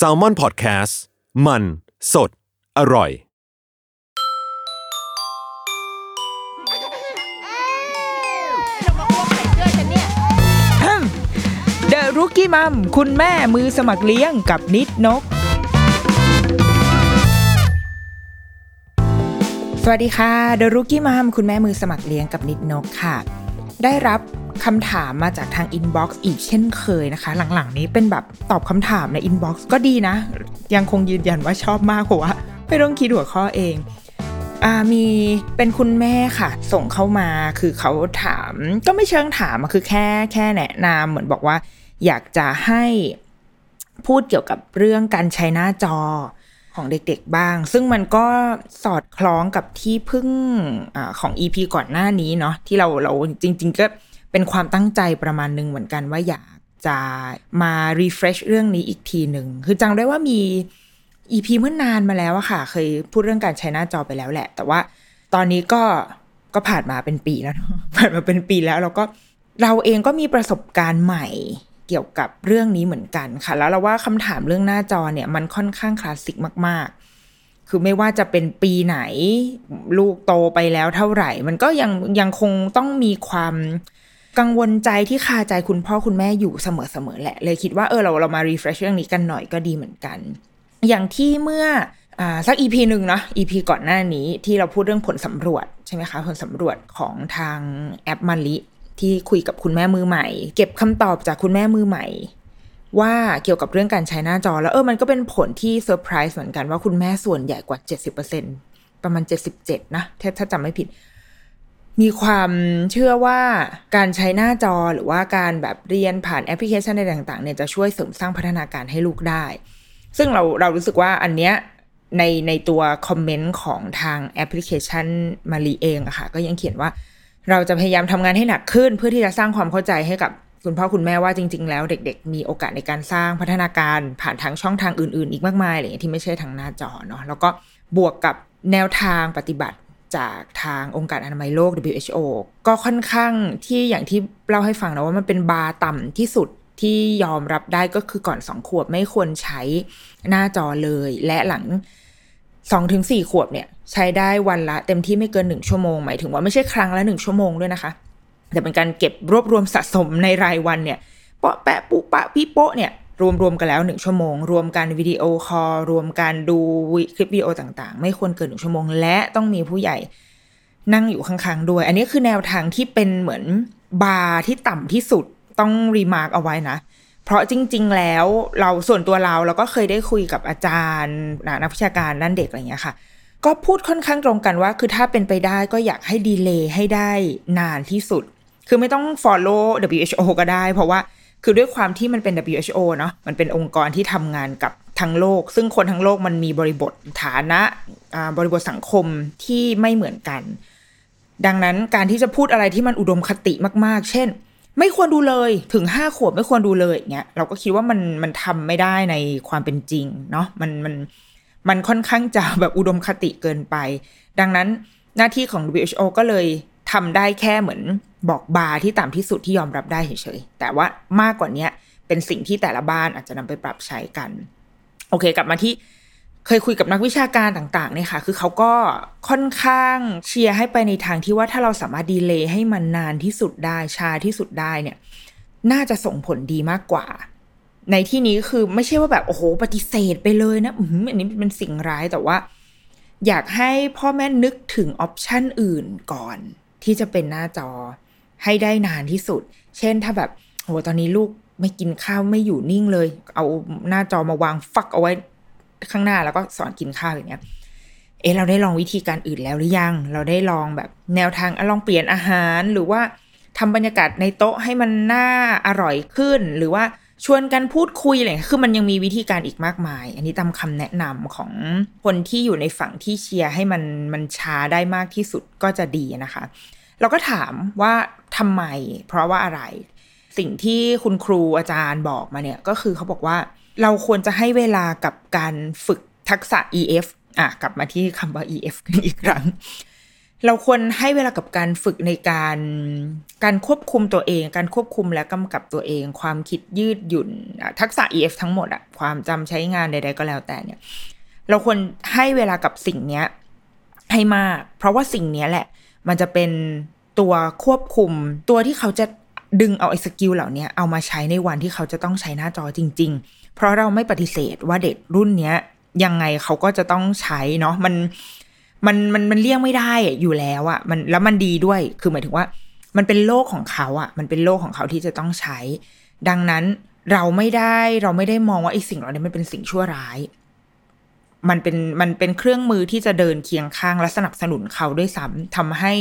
S a l ม o n PODCAST มัน สด อร่อยเดอะรุกี้มัมคุณแม่มือสมัครเลี้ยงกับนิดนก สวัสดีค่ะเดอะรุกี้มัมคุณแม่มือสมัครเลี้ยงกับนิดนกค่ะ ได้รับ คำถามมาจากทาง inbox อีกเช่นเคยนะคะ หลังๆนี้เป็นแบบตอบคำถามใน inbox ก็ดีนะ ยังคงยืนยันว่าชอบมากเพราะว่าไม่ต้องคิดหัวข้อเองมีเป็นคุณแม่ค่ะ ส่งเข้ามาคือเขาถามก็ไม่เชิงถามคือแค่แค่แนะนำเหมือนบอกว่า อยากจะให้พูดเกี่ยวกับเรื่องการใช้หน้าจอของเด็กๆบ้าง ซึ่งมันก็สอดคล้องกับที่พึ่งอของ EP ก่อนหน้านี้เนาะที่เราเราจริง ๆ ก็ เป็นความตั้งใจประมาณหนึ่งเหมือนกันว่าอยากจะมา refresh เรื่องนี้อีกทีหนึ่ง คือจังได้ว่ามี EP เมื่อนานมาแล้วอะค่ะ เคยพูดเรื่องการใช้หน้าจอไปแล้วแหละ แต่ว่าตอนนี้ก็ก็ผ่านมาเป็นปีแล้วผ่านมาเป็นปีแล้วเราก็เราเองก็มีประสบการณ์ใหม่เกี่ยวกับเรื่องนี้เหมือนกันค่ะ แล้วเราว่าคำถามเรื่องหน้าจอเนี่ยมันค่อนข้างคลาสสิกมาก ๆ คือไม่ว่าจะเป็นปีไหน ลูกโตไปแล้วเท่าไหร่ มันก็ยังยังคงต้องมีความ กังวลใจที่คาใจคุณพ่อคุณแม่อยู่เสมอๆแหละ เลยคิดว่าเออเราเรามา refresh เรื่องนี้กันหน่อยก็ดีเหมือนกัน อย่างที่เมื่ออสัก EP หนึ่งเนาะ EP ก่อนหน้านี้ที่เราพูดเรื่องผลสำรวจใช่ไหมคะ ผลสำรวจของทางแอปมาลิที่คุยกับคุณแม่มือใหม่ เก็บคำตอบจากคุณแม่มือใหม่ ว่าเกี่ยวกับเรื่องการใช้หน้าจอ แล้วเออมันก็เป็นผลที่เซอร์ไพรส์เหมือนกันว่าคุณแม่ส่วนใหญ่กว่า 70%ประมาณ 77 นะถ้าจำไม่ผิด มีความเชื่อว่าการใช้หน้าจอหรือว่าการแบบเรียนผ่านแอปพลิเคชันอะไรต่างๆเนี่ยจะช่วยเสริมสร้างพัฒนาการให้ลูกได้ ซึ่งเราเรารู้สึกว่าอันเนี้ยในในตัว comment ของทางแอปพลิเคชันมารีเองอะค่ะก็ยังเขียนว่าเราจะพยายามทำงานให้หนักขึ้น เพื่อที่จะสร้างความเข้าใจให้กับคุณพ่อคุณแม่ว่าจริง ๆ แล้วเด็ก ๆ มีโอกาสในการสร้างพัฒนาการผ่านทางช่องทางอื่น ๆ อีกมากมายอะไรอย่างที่ไม่ใช่ทางหน้าจอเนาะแล้วก็บวกกับแนวทางปฏิบัติ จากทางองค์การอนามัยโลก WHO ก็ค่อนข้างที่อย่างที่เล่าให้ฟังนะว่ามันเป็นบาร์ต่ำที่สุดที่ยอมรับได้ก็คือก่อนสองขวบไม่ควรใช้หน้าจอเลย และหลังสองถึงสี่ขวบเนี่ยใช้ได้วันละเต็มที่ไม่เกินหนึ่งชั่วโมง หมายถึงว่าไม่ใช่ครั้งละหนึ่งชั่วโมงด้วยนะคะ แต่เป็นการเก็บรวบรวมสะสมในรายวันเนี่ยเปาะแปะปุปะพี่โปะเนี่ย รวมรวมกันแล้วหนึ่งชั่วโมง รวมการ video call รวมการดูคลิปวิดีโอต่างๆ ไม่ควรเกินหนึ่งชั่วโมง และต้องมีผู้ใหญ่นั่งอยู่ข้างๆด้วย อันนี้คือแนวทางที่เป็นเหมือนบาร์ที่ต่ำที่สุดต้อง remark เอาไว้นะ เพราะจริง ๆ แล้วเราส่วนตัวเราเราก็เคยได้คุยกับอาจารย์นักวิชาการด้านเด็กอะไรอย่างเงี้ยค่ะ ก็พูดค่อนข้างตรงกันว่า คือถ้าเป็นไปได้ก็อยากให้ delay ให้ได้นานที่สุด คือไม่ต้อง follow WHO ก็ได้ เพราะว่า คือด้วยความที่มันเป็น WHO เนาะมันเป็นองค์กรที่ทำงานกับทั้งโลก ซึ่งคนทั้งโลกมันมีบริบทฐานะบริบทสังคมที่ไม่เหมือนกัน ดังนั้นการที่จะพูดอะไรที่มันอุดมคติมาก ๆ เช่น ไม่ควรดูเลยถึงห้าขวบไม่ควรดูเลยอย่างเงี้ยเราก็คิดว่ามันมันทำไม่ได้ในความเป็นจริงเนาะมันมันมันค่อนข้างจะแบบอุดมคติเกินไป ดังนั้นหน้าที่ของ WHO ก็เลย ทำได้แค่เหมือนบอกบาร์ที่ต่ำที่สุดที่ยอมรับได้เฉยๆ แต่ว่ามากกว่านี้เป็นสิ่งที่แต่ละบ้านอาจจะนำไปปรับใช้กัน โอเค กลับมาที่เคยคุยกับนักวิชาการต่างๆเนี่ยค่ะ คือเขาก็ค่อนข้างเชียร์ให้ไปในทางที่ว่าถ้าเราสามารถดีเลย์ให้มันนานที่สุดได้ชาที่สุดได้เนี่ยน่าจะส่งผลดีมากกว่า ในที่นี้คือไม่ใช่ว่าแบบโอ้โหปฏิเสธไปเลยนะอืมอันนี้เป็นสิ่งร้ายแต่ว่า อยากให้พ่อแม่นึกถึงออปชันอื่นก่อน ที่จะเป็นหน้าจอให้ได้นานที่สุด เช่นถ้าแบบโหตอนนี้ลูกไม่กินข้าวไม่อยู่นิ่งเลย เอาหน้าจอมาวางฟักเอาไว้ข้างหน้าแล้วก็สอนกินข้าวอย่างเงี้ย เอะเราได้ลองวิธีการอื่นแล้วหรือยัง เราได้ลองแบบแนวทางลองเปลี่ยนอาหารหรือว่าทำบรรยากาศในโต๊ะให้มันน่าอร่อยขึ้น หรือว่า ชวนกันพูดคุยอะไรอย่างเงี้ยคือมันยังมีวิธีการอีกมากมาย อันนี้ตามคำแนะนำของคนที่อยู่ในฝั่งที่เชียร์ให้มันมันช้าได้มากที่สุดก็จะดีนะคะ เราก็ถามว่าทำไม เพราะว่าอะไร สิ่งที่คุณครูอาจารย์บอกมาเนี่ย ก็คือเขาบอกว่าเราควรจะให้เวลากับการฝึกทักษะ EF อะกลับมาที่คำว่า EF กันอีกครั้ง เราควรให้เวลากับการฝึกในการการควบคุมตัวเอง การควบคุมและกำกับตัวเอง ความคิดยืดหยุ่น ทักษะ EF ทั้งหมดอะความจำใช้งานใด ๆ ก็แล้วแต่เนี่ย เราควรให้เวลากับสิ่งเนี้ยให้มาก เพราะว่าสิ่งเนี้ยแหละ มันจะเป็นตัวควบคุม ตัวที่เขาจะดึงเอาไอ้สกิลเหล่านี้เอามาใช้ในวันที่เขาจะต้องใช้หน้าจอจริง ๆ เพราะเราไม่ปฏิเสธว่าเด็กรุ่นเนี้ยยังไงเขาก็จะต้องใช้เนาะมัน มันมันมันเลี่ยงไม่ได้อยู่แล้วอะมันแล้วมันดีด้วยคือหมายถึงว่า มันเป็นโลกของเขาอะมันเป็นโลกของเขาที่จะต้องใช้ ดังนั้นเราไม่ได้เราไม่ได้มองว่าไอ้สิ่งเหล่านี้มันเป็นสิ่งชั่วร้าย มันเป็นมันเป็นเครื่องมือที่จะเดินเคียงข้างและสนับสนุนเขาด้วยซ้ำทำให้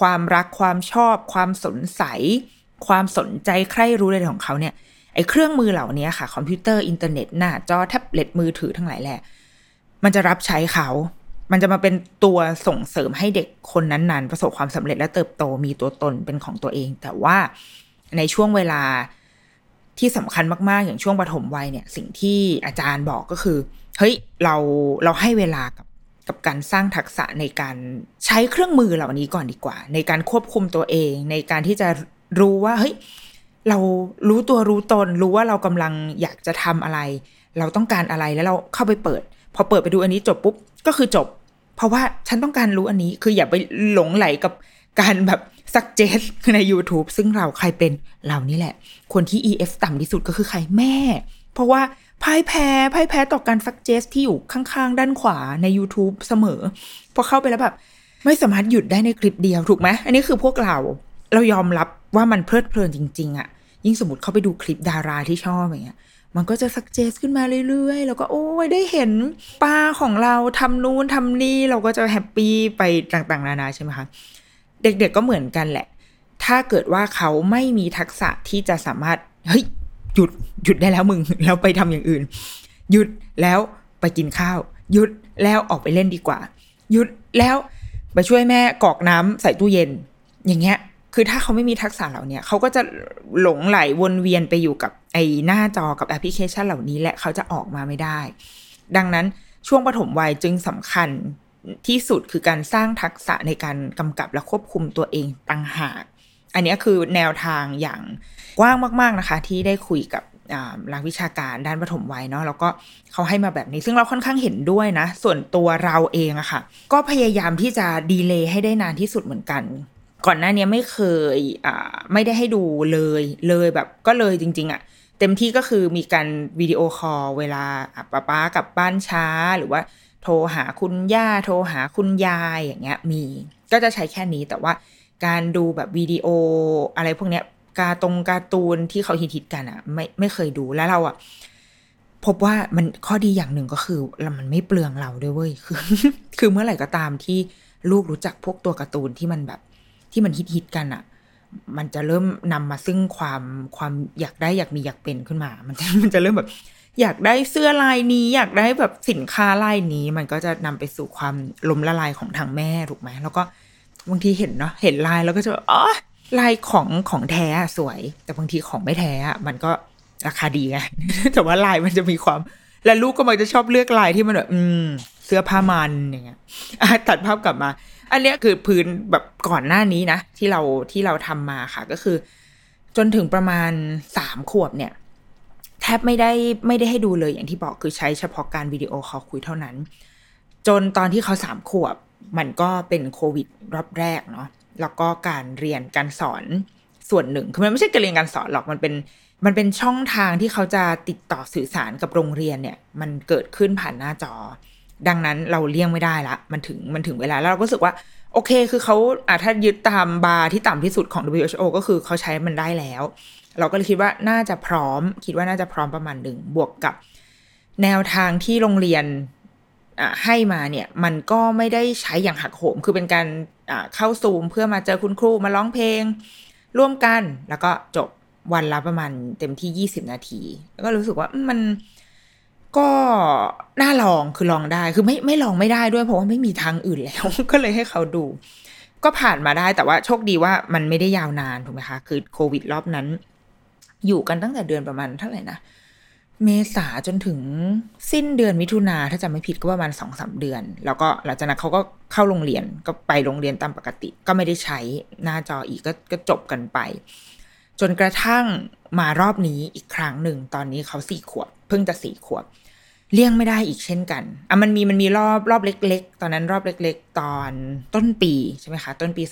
ความรักความชอบ ความสนใจ ความสนใจใคร่รู้อะไรของเขาเนี่ยไอ้เครื่องมือเหล่านี้ค่ะ คอมพิวเตอร์อินเทอร์เน็ตหน้าจอแท็บเล็ตมือถือทั้งหลายแหละมันจะรับใช้เขา มันจะมาเป็นตัวส่งเสริมให้เด็กคนนั้นๆ ประสบความสำเร็จและเติบโตมีตัวตนเป็นของตัวเอง แต่ว่าในช่วงเวลาที่สำคัญมาก ๆ อย่างช่วงปฐมวัยเนี่ย สิ่งที่อาจารย์บอกก็คือเฮ้ยเราเราให้เวลากับกับการสร้างทักษะในการใช้เครื่องมือเหล่านี้ก่อนดีกว่า ในการควบคุมตัวเอง ในการที่จะรู้ว่าเฮ้ยเรารู้ตัวรู้ตน รู้ว่าเรากำลังอยากจะทำอะไร เราต้องการอะไรแล้วเราเข้าไปเปิด พอเปิดไปดูอันนี้จบปุ๊บก็คือจบ เพราะว่าฉันต้องการรู้อันนี้คืออย่าไปหลงไหลกับการแบบ suggest ใน YouTube ซึ่งเราใครเป็นเรานี่แหละ คนที่ EF ต่ำที่สุดก็คือใครแม่ เพราะว่าพ่ายแพ้พ่ายแพ้ต่อการ suggest ที่อยู่ข้างๆ ด้านขวาใน YouTube เสมอ พอเข้าไปแล้วแบบ ไม่สามารถหยุดได้ในคลิปเดียวถูกไหม อันนี้คือพวกเรา เรายอมรับว่ามันเพลิดเพลินจริง ๆอะยิ่งสมมติเข้าไปดูคลิปดาราที่ชอบอย่างเงี้ย มันก็จะสักเจสขึ้นมาเรื่อยๆ แล้วก็โอ้ยได้เห็นป้าของเราทำนู่นทำนี่เราก็จะแฮปปี้ไปต่างๆ นานาใช่ไหมคะเด็กๆก็เหมือนกันแหละ ถ้าเกิดว่าเขาไม่มีทักษะที่จะสามารถเฮ้ยหยุดหยุดได้แล้วมึงแล้วไปทำอย่างอื่น หยุดแล้วไปกินข้าว หยุดแล้วออกไปเล่นดีกว่า หยุดแล้วไปช่วยแม่กอกน้ำใส่ตู้เย็น อย่างเงี้ย คือถ้าเขาไม่มีทักษะเหล่านี้เขาก็จะหลงไหลวนเวียนไปอยู่กับไอ้หน้าจอกับแอปพลิเคชันเหล่านี้และเขาจะออกมาไม่ได้ ดังนั้นช่วงปฐมวัยจึงสำคัญที่สุดคือการสร้างทักษะในการกำกับและควบคุมตัวเองต่างหาก อันนี้คือแนวทางอย่างกว้างมาก ๆนะคะ ที่ได้คุยกับหลักวิชาการด้านปฐมวัยเนาะแล้วก็เขาให้มาแบบนี้ ซึ่งเราค่อนข้างเห็นด้วยนะ ส่วนตัวเราเองอะค่ะ ก็พยายามที่จะ delay ให้ได้นานที่สุดเหมือนกัน ก่อนหน้านี้ไม่เคยอ่าไม่ได้ให้ดูเลยเลยแบบก็เลยจริง ๆอะเต็มที่ก็คือมีการ video call เวลาปาป๊ากลับบ้านช้าหรือว่าโทรหาคุณย่าโทรหาคุณยายอย่างเงี้ยมีก็จะใช้แค่นี้แต่ว่าการดูแบบวิดีโออะไรพวกเนี้ยการ์ตงการ์ตูนที่เขาฮิตๆกันอะไม่ไม่เคยดูแล้วเราอะพบว่ามันข้อดีอย่างหนึ่งก็คือมันไม่เปลืองเราด้วยเว้ยคือ คือเมื่อไหร่ก็ตามที่ลูกรู้จักพวกตัวการ์ตูนที่มันแบบ ที่มันฮิตๆกันอะมันจะเริ่มนำมาซึ่งความความอยากได้อยากมีอยากเป็นขึ้นมา มันจะมันจะเริ่มแบบ อยากได้เสื้อลายนี้ อยากได้แบบสินค้าลายนี้ มันก็จะนำไปสู่ความล้มละลายของทางแม่ถูกไหมแล้วก็บางทีเห็นเนาะเห็นลายแล้วก็จะอ๋อลายของของแท้สวย แต่บางทีของไม่แท้มันก็ราคาดีไงแต่ว่าลายมันจะมีความ และลูกก็มักจะชอบเลือกลายที่มันแบบอืม เสื้อผ้ามันอย่างเงี้ยตัดภาพกลับมา อันเนี้ยคือพื้นแบบก่อนหน้านี้นะ ที่เราที่เราทำมาค่ะ ก็คือ จนถึงประมาณสามขวบเนี่ย แทบไม่ได้ไม่ได้ให้ดูเลยอย่างที่บอกคือใช้เฉพาะการวิดีโอคอลคุยเท่านั้น จนตอนที่เขาสามขวบ มันก็เป็นโควิดรอบแรกเนาะแล้วก็การเรียนการสอนส่วนหนึ่งคือมันไม่ใช่การเรียนการสอนหรอกมันเป็นมันเป็นช่องทางที่เขาจะติดต่อสื่อสารกับโรงเรียนเนี่ย มันเกิดขึ้นผ่านหน้าจอ ดังนั้นเราเลี่ยงไม่ได้ละ มันถึงมันถึงเวลาแล้วเราก็รู้สึกว่า โอเค คือเขาอะถ้ายึดตามบาร์ที่ต่ำที่สุดของ WHO ก็คือเขาใช้มันได้แล้ว เราก็เลยคิดว่าน่าจะพร้อม คิดว่าน่าจะพร้อมประมาณหนึ่งบวกกับ แนวทางที่โรงเรียนให้มาเนี่ยมันก็ไม่ได้ใช้อย่างหักโหม คือเป็นการเข้าซูมเพื่อมาเจอคุณครูมาร้องเพลง ร่วมกันแล้วก็จบวันละประมาณเต็มที่ยี่สิบนาที แล้วก็รู้สึกว่ามัน ก็น่าลองคือลองได้คือไม่ไม่ลองไม่ได้ด้วยเพราะว่าไม่มีทางอื่นแล้ว ก็เลยให้เขาดู ก็ผ่านมาได้แต่ว่าโชคดีว่ามันไม่ได้ยาวนานถูกไหมคะ คือโควิดรอบนั้น อยู่กันตั้งแต่เดือนประมาณเท่าไหร่นะเมษาจนถึงสิ้นเดือนมิถุนาถ้าจำไม่ผิดก็ประมาณสองสาเดือน แล้วก็หลังจากนั้นเขาก็เข้าโรงเรียนก็ไปโรงเรียนตามปกติ ก็ไม่ได้ใช้หน้าจออีกก็ก็จบกันไป จนกระทั่งมารอบนี้อีกครั้งหนึ่งตอนนี้เขาสี่ขวบ เพิ่งจะสี่ขวบ เลี่ยงไม่ได้อีกเช่นกันอะมันมีมันมีรอบรอบเล็ก ๆ ตอนนั้นรอบเล็ก ๆ ตอนต้นปีใช่ไหมคะ ต้นปี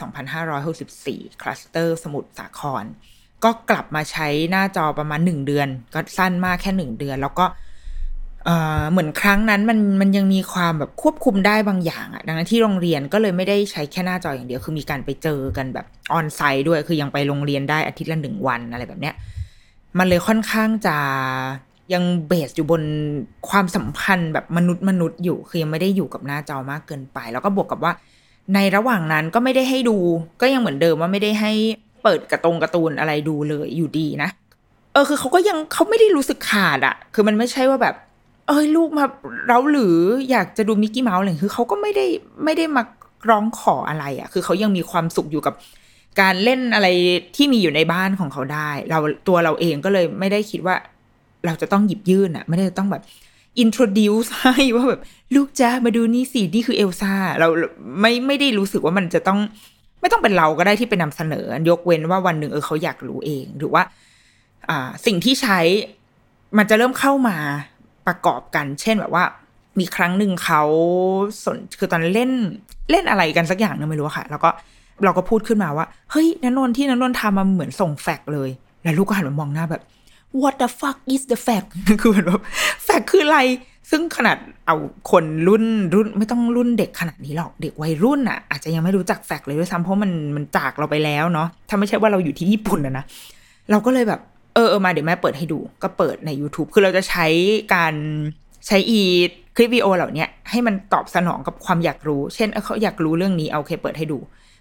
2564คลัสเตอร์สมุทรสาคร ก็กลับมาใช้หน้าจอประมาณหนึ่งเดือน ก็สั้นมากแค่หนึ่งเดือน แล้วก็เหมือนครั้งนั้นมันมันยังมีความแบบควบคุมได้บางอย่างอะดังนั้นที่โรงเรียนก็เลยไม่ได้ใช้แค่หน้าจออย่างเดียว คือมีการไปเจอกันแบบออนไซต์ด้วย คือยังไปโรงเรียนได้อาทิตย์ละหนึ่งวันอะไรแบบเนี้ย มันเลยค่อนข้างจะ ยังเบสอยู่บนความสัมพันธ์แบบมนุษย์มนุษย์อยู่คือยังไม่ได้อยู่กับหน้าจอมากเกินไป แล้วก็บวกกับว่า ในระหว่างนั้นก็ไม่ได้ให้ดู ก็ยังเหมือนเดิมว่าไม่ได้ให้เปิดกระตรงกระตูนอะไรดูเลยอยู่ดีนะ เออคือเขาก็ยังเขาไม่ได้รู้สึกขาดอะคือมันไม่ใช่ว่าแบบ เอ้ยลูกมาเราหรืออยากจะดูมิกกี้เมาส์อะไรคือเขาก็ไม่ได้ไม่ได้มาร้องขออะไรอะ่ะคือเขายังมีความสุขอยู่กับการเล่นอะไรที่มีอยู่ในบ้านของเขาได้ เราตัวเราเองก็เลยไม่ได้คิดว่า เราจะต้องหยิบยื่นอะไม่ได้ต้องแบบ introduce ให้ว่าแบบลูกจ้ามาดูนี่สินี่คือเอลซ่าเราไม่ไม่ได้รู้สึกว่ามันจะต้อง ไม่ต้องเป็นเราก็ได้ที่ไปนำเสนอ ยกเว้นว่าวันหนึ่งเออเขาอยากรู้เองหรือว่า อ่า สิ่งที่ใช้มันจะเริ่มเข้ามาประกอบกัน เช่นแบบว่า มีครั้งหนึ่งเขาสนคือตอนเล่นเล่นอะไรกันสักอย่างนึงไม่รู้ค่ะ แล้วก็เราก็พูดขึ้นมาว่า เฮ้ยนันนนที่นันนนทำมาเหมือนส่งแฟกเลย แล้วลูกก็หันมามองหน้าแบบ what the fuck is the fact คือเหมือนแบบแฟกคืออะไร ซึ่งขนาดเอาคนรุ่นรุ่นไม่ต้องรุ่นเด็กขนาดนี้หรอก เด็กวัยรุ่นอะ อาจจะยังไม่รู้จักแฟกเลยด้วยซ้ำเพราะมันมันจากเราไปแล้วเนาะ ถ้าไม่ใช่ว่าเราอยู่ที่ญี่ปุ่นนะนะ เราก็เลยแบบ เออเออมาเดี๋ยวแม่เปิดให้ดู ก็เปิดใน YouTube คือเราจะใช้การใช้อีคลิปวิดีโอเหล่านี้ให้มันตอบสนองกับความอยากรู้ เช่นเขาอยากรู้เรื่องนี้เอาโอเคเปิดให้ดู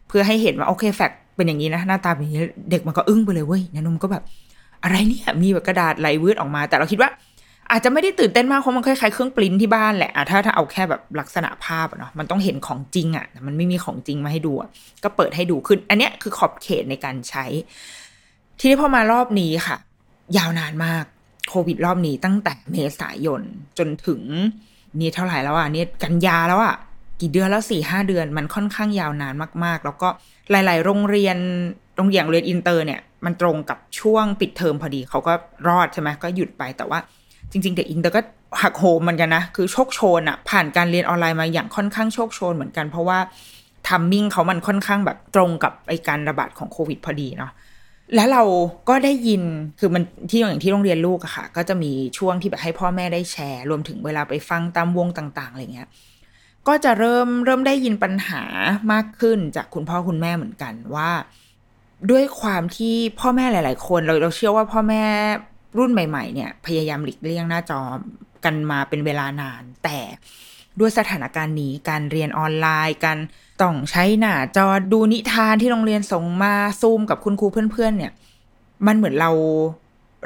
เพื่อให้เห็นว่าโอเคแฟกเป็นอย่างนี้นะหน้าตาเป็นอย่างนี้เด็กมันก็อึ้งไปเลยเว้ยนนนมก็แบบ อะไรเนี่ยมีแบบกระดาษไหลวืดออกมา แต่เราคิดว่า อาจจะไม่ได้ตื่นเต้นมากเพราะมันคล้ายๆเครื่องปริ้นที่บ้านแหละถ้าถ้าเอาแค่แบบลักษณะภาพเนาะมันต้องเห็นของจริงอะ่ะมันไม่มีของจริงมาให้ดูก็เปิดให้ดูขึ้น อันเนี้ยคือขอบเขตในการใช้ ทีนี้พอมารอบนี้ค่ะ ยาวนานมากโควิดรอบนี้ตั้งแต่เมษายนจนถึงนี่เท่าไหร่แล้วอะนี่กันยาแล้วอะกี่เดือนแล้วสี่ห้าเดือนมันค่อนข้างยาวนานมาก ๆ แล้วก็หลาย ๆ โรงเรียนโรงเรียนเรียนอินเตอร์เนี่ย มันตรงกับช่วงปิดเทอมพอดี เขาก็รอดใช่ไหมก็หยุดไปแต่ว่าจริงๆเด็กอินเตอร์ก็หักโหมเหมือนกันนะ คือโชกโชนอะผ่านการเรียนออนไลน์มาอย่างค่อนข้างโชกโชนเหมือนกัน เพราะว่า timing เขามันค่อนข้างแบบตรงกับไอ้การระบาดของโควิดพอดีเนาะแล้วเราก็ได้ยินคือมันที่อย่างที่โรงเรียนลูกอะค่ะ ก็จะมีช่วงที่แบบให้พ่อแม่ได้แชร์ รวมถึงเวลาไปฟังตามวงต่างๆอะไรเงี้ยก็จะเริ่มเริ่มได้ยินปัญหามากขึ้นจากคุณพ่อคุณแม่เหมือนกันว่า ด้วยความที่พ่อแม่หลาย ๆ คนเราเราเชื่อว่าพ่อแม่รุ่นใหม่ ๆ เนี่ย พยายามหลีกเลี่ยงหน้าจอกันมาเป็นเวลานาน แต่ด้วยสถานการณ์นี้การเรียนออนไลน์การต้องใช้หน้าจอดูนิทานที่โรงเรียนส่งมาซูมกับคุณครูเพื่อน ๆ เนี่ย มันเหมือนเรา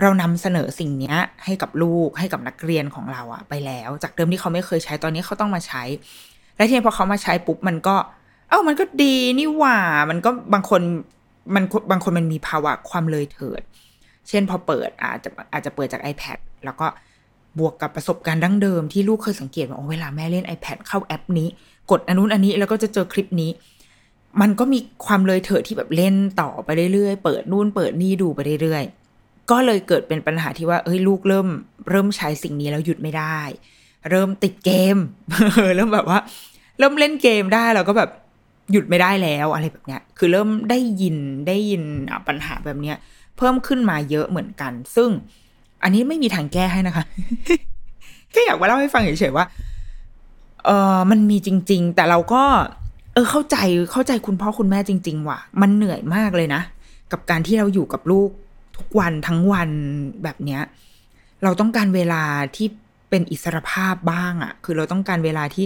เรานำเสนอสิ่งนี้ให้กับลูกให้กับนักเรียนของเราอะไปแล้ว จากเดิมที่เขาไม่เคยใช้ตอนนี้เขาต้องมาใช้ และทีนี้พอเขามาใช้ปุ๊บมันก็ เอ้ามันก็ดีนี่หว่า มันก็บางคน มันบางคนมันมีภาวะความเลยเถิด เช่นพอเปิดอาจจะอาจจะเปิดจาก iPad แล้วก็บวกกับประสบการณ์ดั้งเดิมที่ลูกเคยสังเกตว่าเวลาแม่เล่น iPad เข้าแอปนี้ กดอันนู้นอันนี้แล้วก็จะเจอคลิปนี้ มันก็มีความเลยเถิดที่แบบเล่นต่อไปเรื่อยๆ เปิดนู่นเปิดนี่ดูไปเรื่อยๆ ก็เลยเกิดเป็นปัญหาที่ว่าเอ้ยลูกเริ่ม เริ่มใช้สิ่งนี้แล้วหยุดไม่ได้ เริ่มติดเกม เริ่มแบบว่า เริ่มเล่นเกมได้แล้วก็แบบ หยุดไม่ได้แล้วอะไรแบบเนี้ย คือเริ่มได้ยินได้ยินปัญหาแบบเนี้ย เพิ่มขึ้นมาเยอะเหมือนกัน ซึ่งอันนี้ไม่มีทางแก้ให้นะคะแค่อยากมาเล่าให้ฟังเฉยๆว่า เออมันมีจริง ๆ แต่เราก็ เออเข้าใจเข้าใจคุณพ่อคุณแม่จริง ๆ ว่ะ มันเหนื่อยมากเลยนะ กับการที่เราอยู่กับลูกทุกวันทั้งวันแบบเนี้ย เราต้องการเวลาที่เป็นอิสรภาพบ้างอะ่ะ คือเราต้องการเวลาที่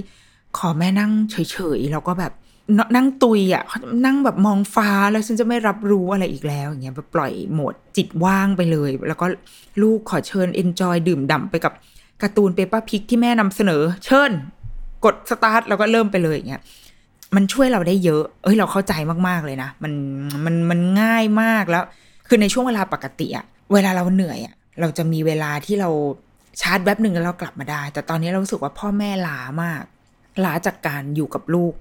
ขอแม่นั่งเฉยๆแล้วก็แบบ นั่งตุยอะ่ะนั่งแบบมองฟ้าแล้วฉันจะไม่รับรู้อะไรอีกแล้วอย่างเงี้ยแบบปล่อยโหมดจิตว่างไปเลย แล้วก็ลูกขอเชิญ enjoy ดื่มด่าไปกับการ์ตูน Peppa Pig ที่แม่นำเสนอ เชิญ กดสตาร์ทแล้วก็เริ่มไปเลยอย่างเงี้ยมันช่วยเราได้เยอะ เอ้ยเราเข้าใจมากๆเลยนะ มันมันมันง่ายมากแล้ว คือในช่วงเวลาปกติอะเวลาเราเหนื่อยอะเราจะมีเวลาที่เราชาร์จแวบหนึ่งแล้วเรากลับมาได้ แต่ตอนนี้เราสึกว่าพ่อแม่ล้ามากล้าจากการอยู่กับลูก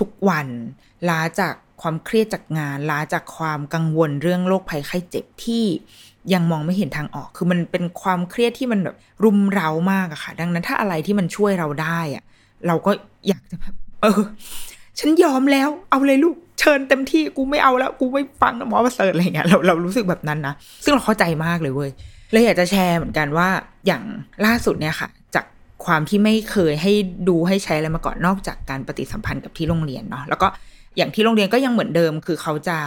ทุกวันล้าจากความเครียดจากงานล้าจากความกังวลเรื่องโรคภัยไข้เจ็บที่ยังมองไม่เห็นทางออก คือมันเป็นความเครียดที่มันแบบรุมเร้ามากอะค่ะ ดังนั้นถ้าอะไรที่มันช่วยเราได้อะเราก็อยากจะแบบเออ ฉันยอมแล้ว เอาเลยลูกเชิญเต็มที่กูไม่เอาแล้ว กูไม่ฟังหมอประเสริฐอะไรเงี้ยเราเรารู้สึกแบบนั้นนะซึ่งเราเข้าใจมากเลยเว้ยเลยอยากจะแชร์เหมือนกันว่าอย่างล่าสุดเนี่ยค่ะ จาก ความที่ไม่เคยให้ดูให้ใช้อะไรมาก่อนนอกจากการปฏิสัมพันธ์กับที่โรงเรียนเนาะแล้วก็อย่างที่โรงเรียนก็ยังเหมือนเดิม คือเขาจะ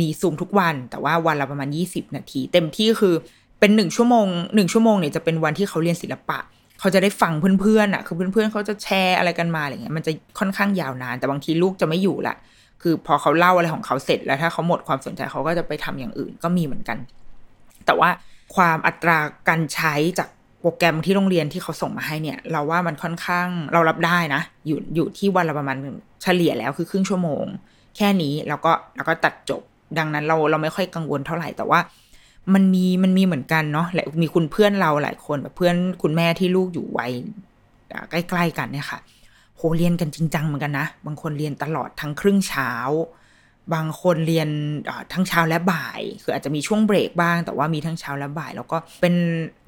มีซูมทุกวัน แต่ว่าวันละประมาณ 20 นาที เต็มที่คือเป็นหนึ่งชั่วโมงหนึ่งชั่วโมงเนี่ยจะเป็นวันที่เขาเรียนศิลปะ เขาจะได้ฟังเพื่อนๆอะคือเพื่อนๆเขาจะแชร์อะไรกันมาอะไรเงี้ยมันจะค่อนข้างยาวนาน แต่บางทีลูกจะไม่อยู่ละคือพอเขาเล่าอะไรของเขาเสร็จแล้วถ้าเขาหมดความสนใจเขาก็จะไปทำอย่างอื่นก็มีเหมือนกัน แต่ว่าความอัตราการใช้จาก โปรแกรมที่โรงเรียนที่เขาส่งมาให้เนี่ย เราว่ามันค่อนข้างเรารับได้นะ อยู่อยู่ที่วันละประมาณเฉลี่ยแล้วคือครึ่งชั่วโมง แค่นี้แล้วก็แล้วก็ตัดจบ ดังนั้นเราเราไม่ค่อยกังวลเท่าไหร่แต่ว่า มันมีมันมีเหมือนกันเนาะและมีคุณเพื่อนเราหลายคนแบบเพื่อนคุณแม่ที่ลูกอยู่วัยใกล้ ๆ กันเนี่ยค่ะโหเรียนกันจริงจังเหมือนกันนะ บางคนเรียนตลอดทั้งครึ่งเช้า บางคนเรียนทั้งเช้าและบ่าย คืออาจจะมีช่วงเบรกบ้าง แต่ว่ามีทั้งเช้าและบ่าย แล้วก็เป็น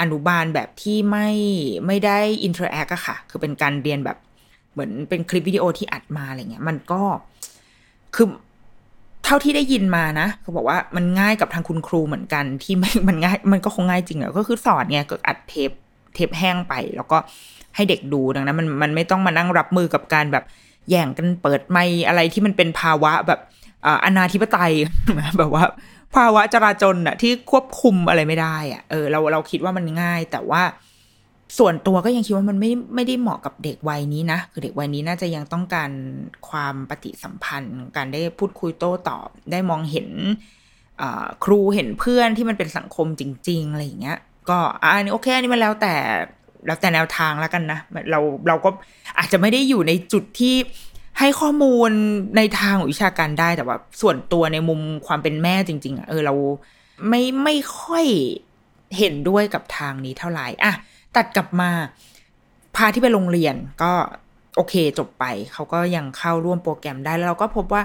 อนุบาลแบบที่ไม่ไม่ได้ interact อะค่ะ คือเป็นการเรียนแบบเหมือนเป็นคลิปวิดีโอที่อัดมาอะไรเงี้ย มันก็คือเท่าที่ได้ยินมานะ เขาบอกว่ามันง่ายกับทางคุณครูเหมือนกันที่มันง่ายมันก็คงง่ายจริงแหละก็คือสอนไงก็อัดเทปเทปแห้งไป แล้วก็ให้เด็กดูดังนั้น มันมันไม่ต้องมานั่งรับมือกับการแบบแย่งกันเปิดไม่อะไรที่มันเป็นภาวะแบบ อนาธิปไตยแบบว่า ภาวะจราจนอะที่ควบคุมอะไรไม่ได้อะเออเราเราคิดว่ามันง่าย แต่ว่าส่วนตัวก็ยังคิดว่ามันไม่ไม่ได้เหมาะกับเด็กวัยนี้นะคือเด็กวัยนี้น่าจะยังต้องการความปฏิสัมพันธ์ การได้พูดคุยโต้ตอบ ได้มองเห็นครูเห็นเพื่อนที่มันเป็นสังคมจริง ๆ อะไรอย่างเงี้ย ก็อันนี้โอเคอันนี้มันแล้วแต่แล้วแต่แนวทางแล้วกันนะ เราเราก็อาจจะไม่ได้อยู่ในจุดที่ ให้ข้อมูลในทางวิชาการได้แต่ว่าส่วนตัวในมุมความเป็นแม่จริง ๆอะเออเราไม่ไม่ค่อยเห็นด้วยกับทางนี้เท่าไหร่อะตัดกลับมาพาที่ไปโรงเรียนก็โอเคจบไป เขาก็ยังเข้าร่วมโปรแกรมได้แล้วเราก็พบว่า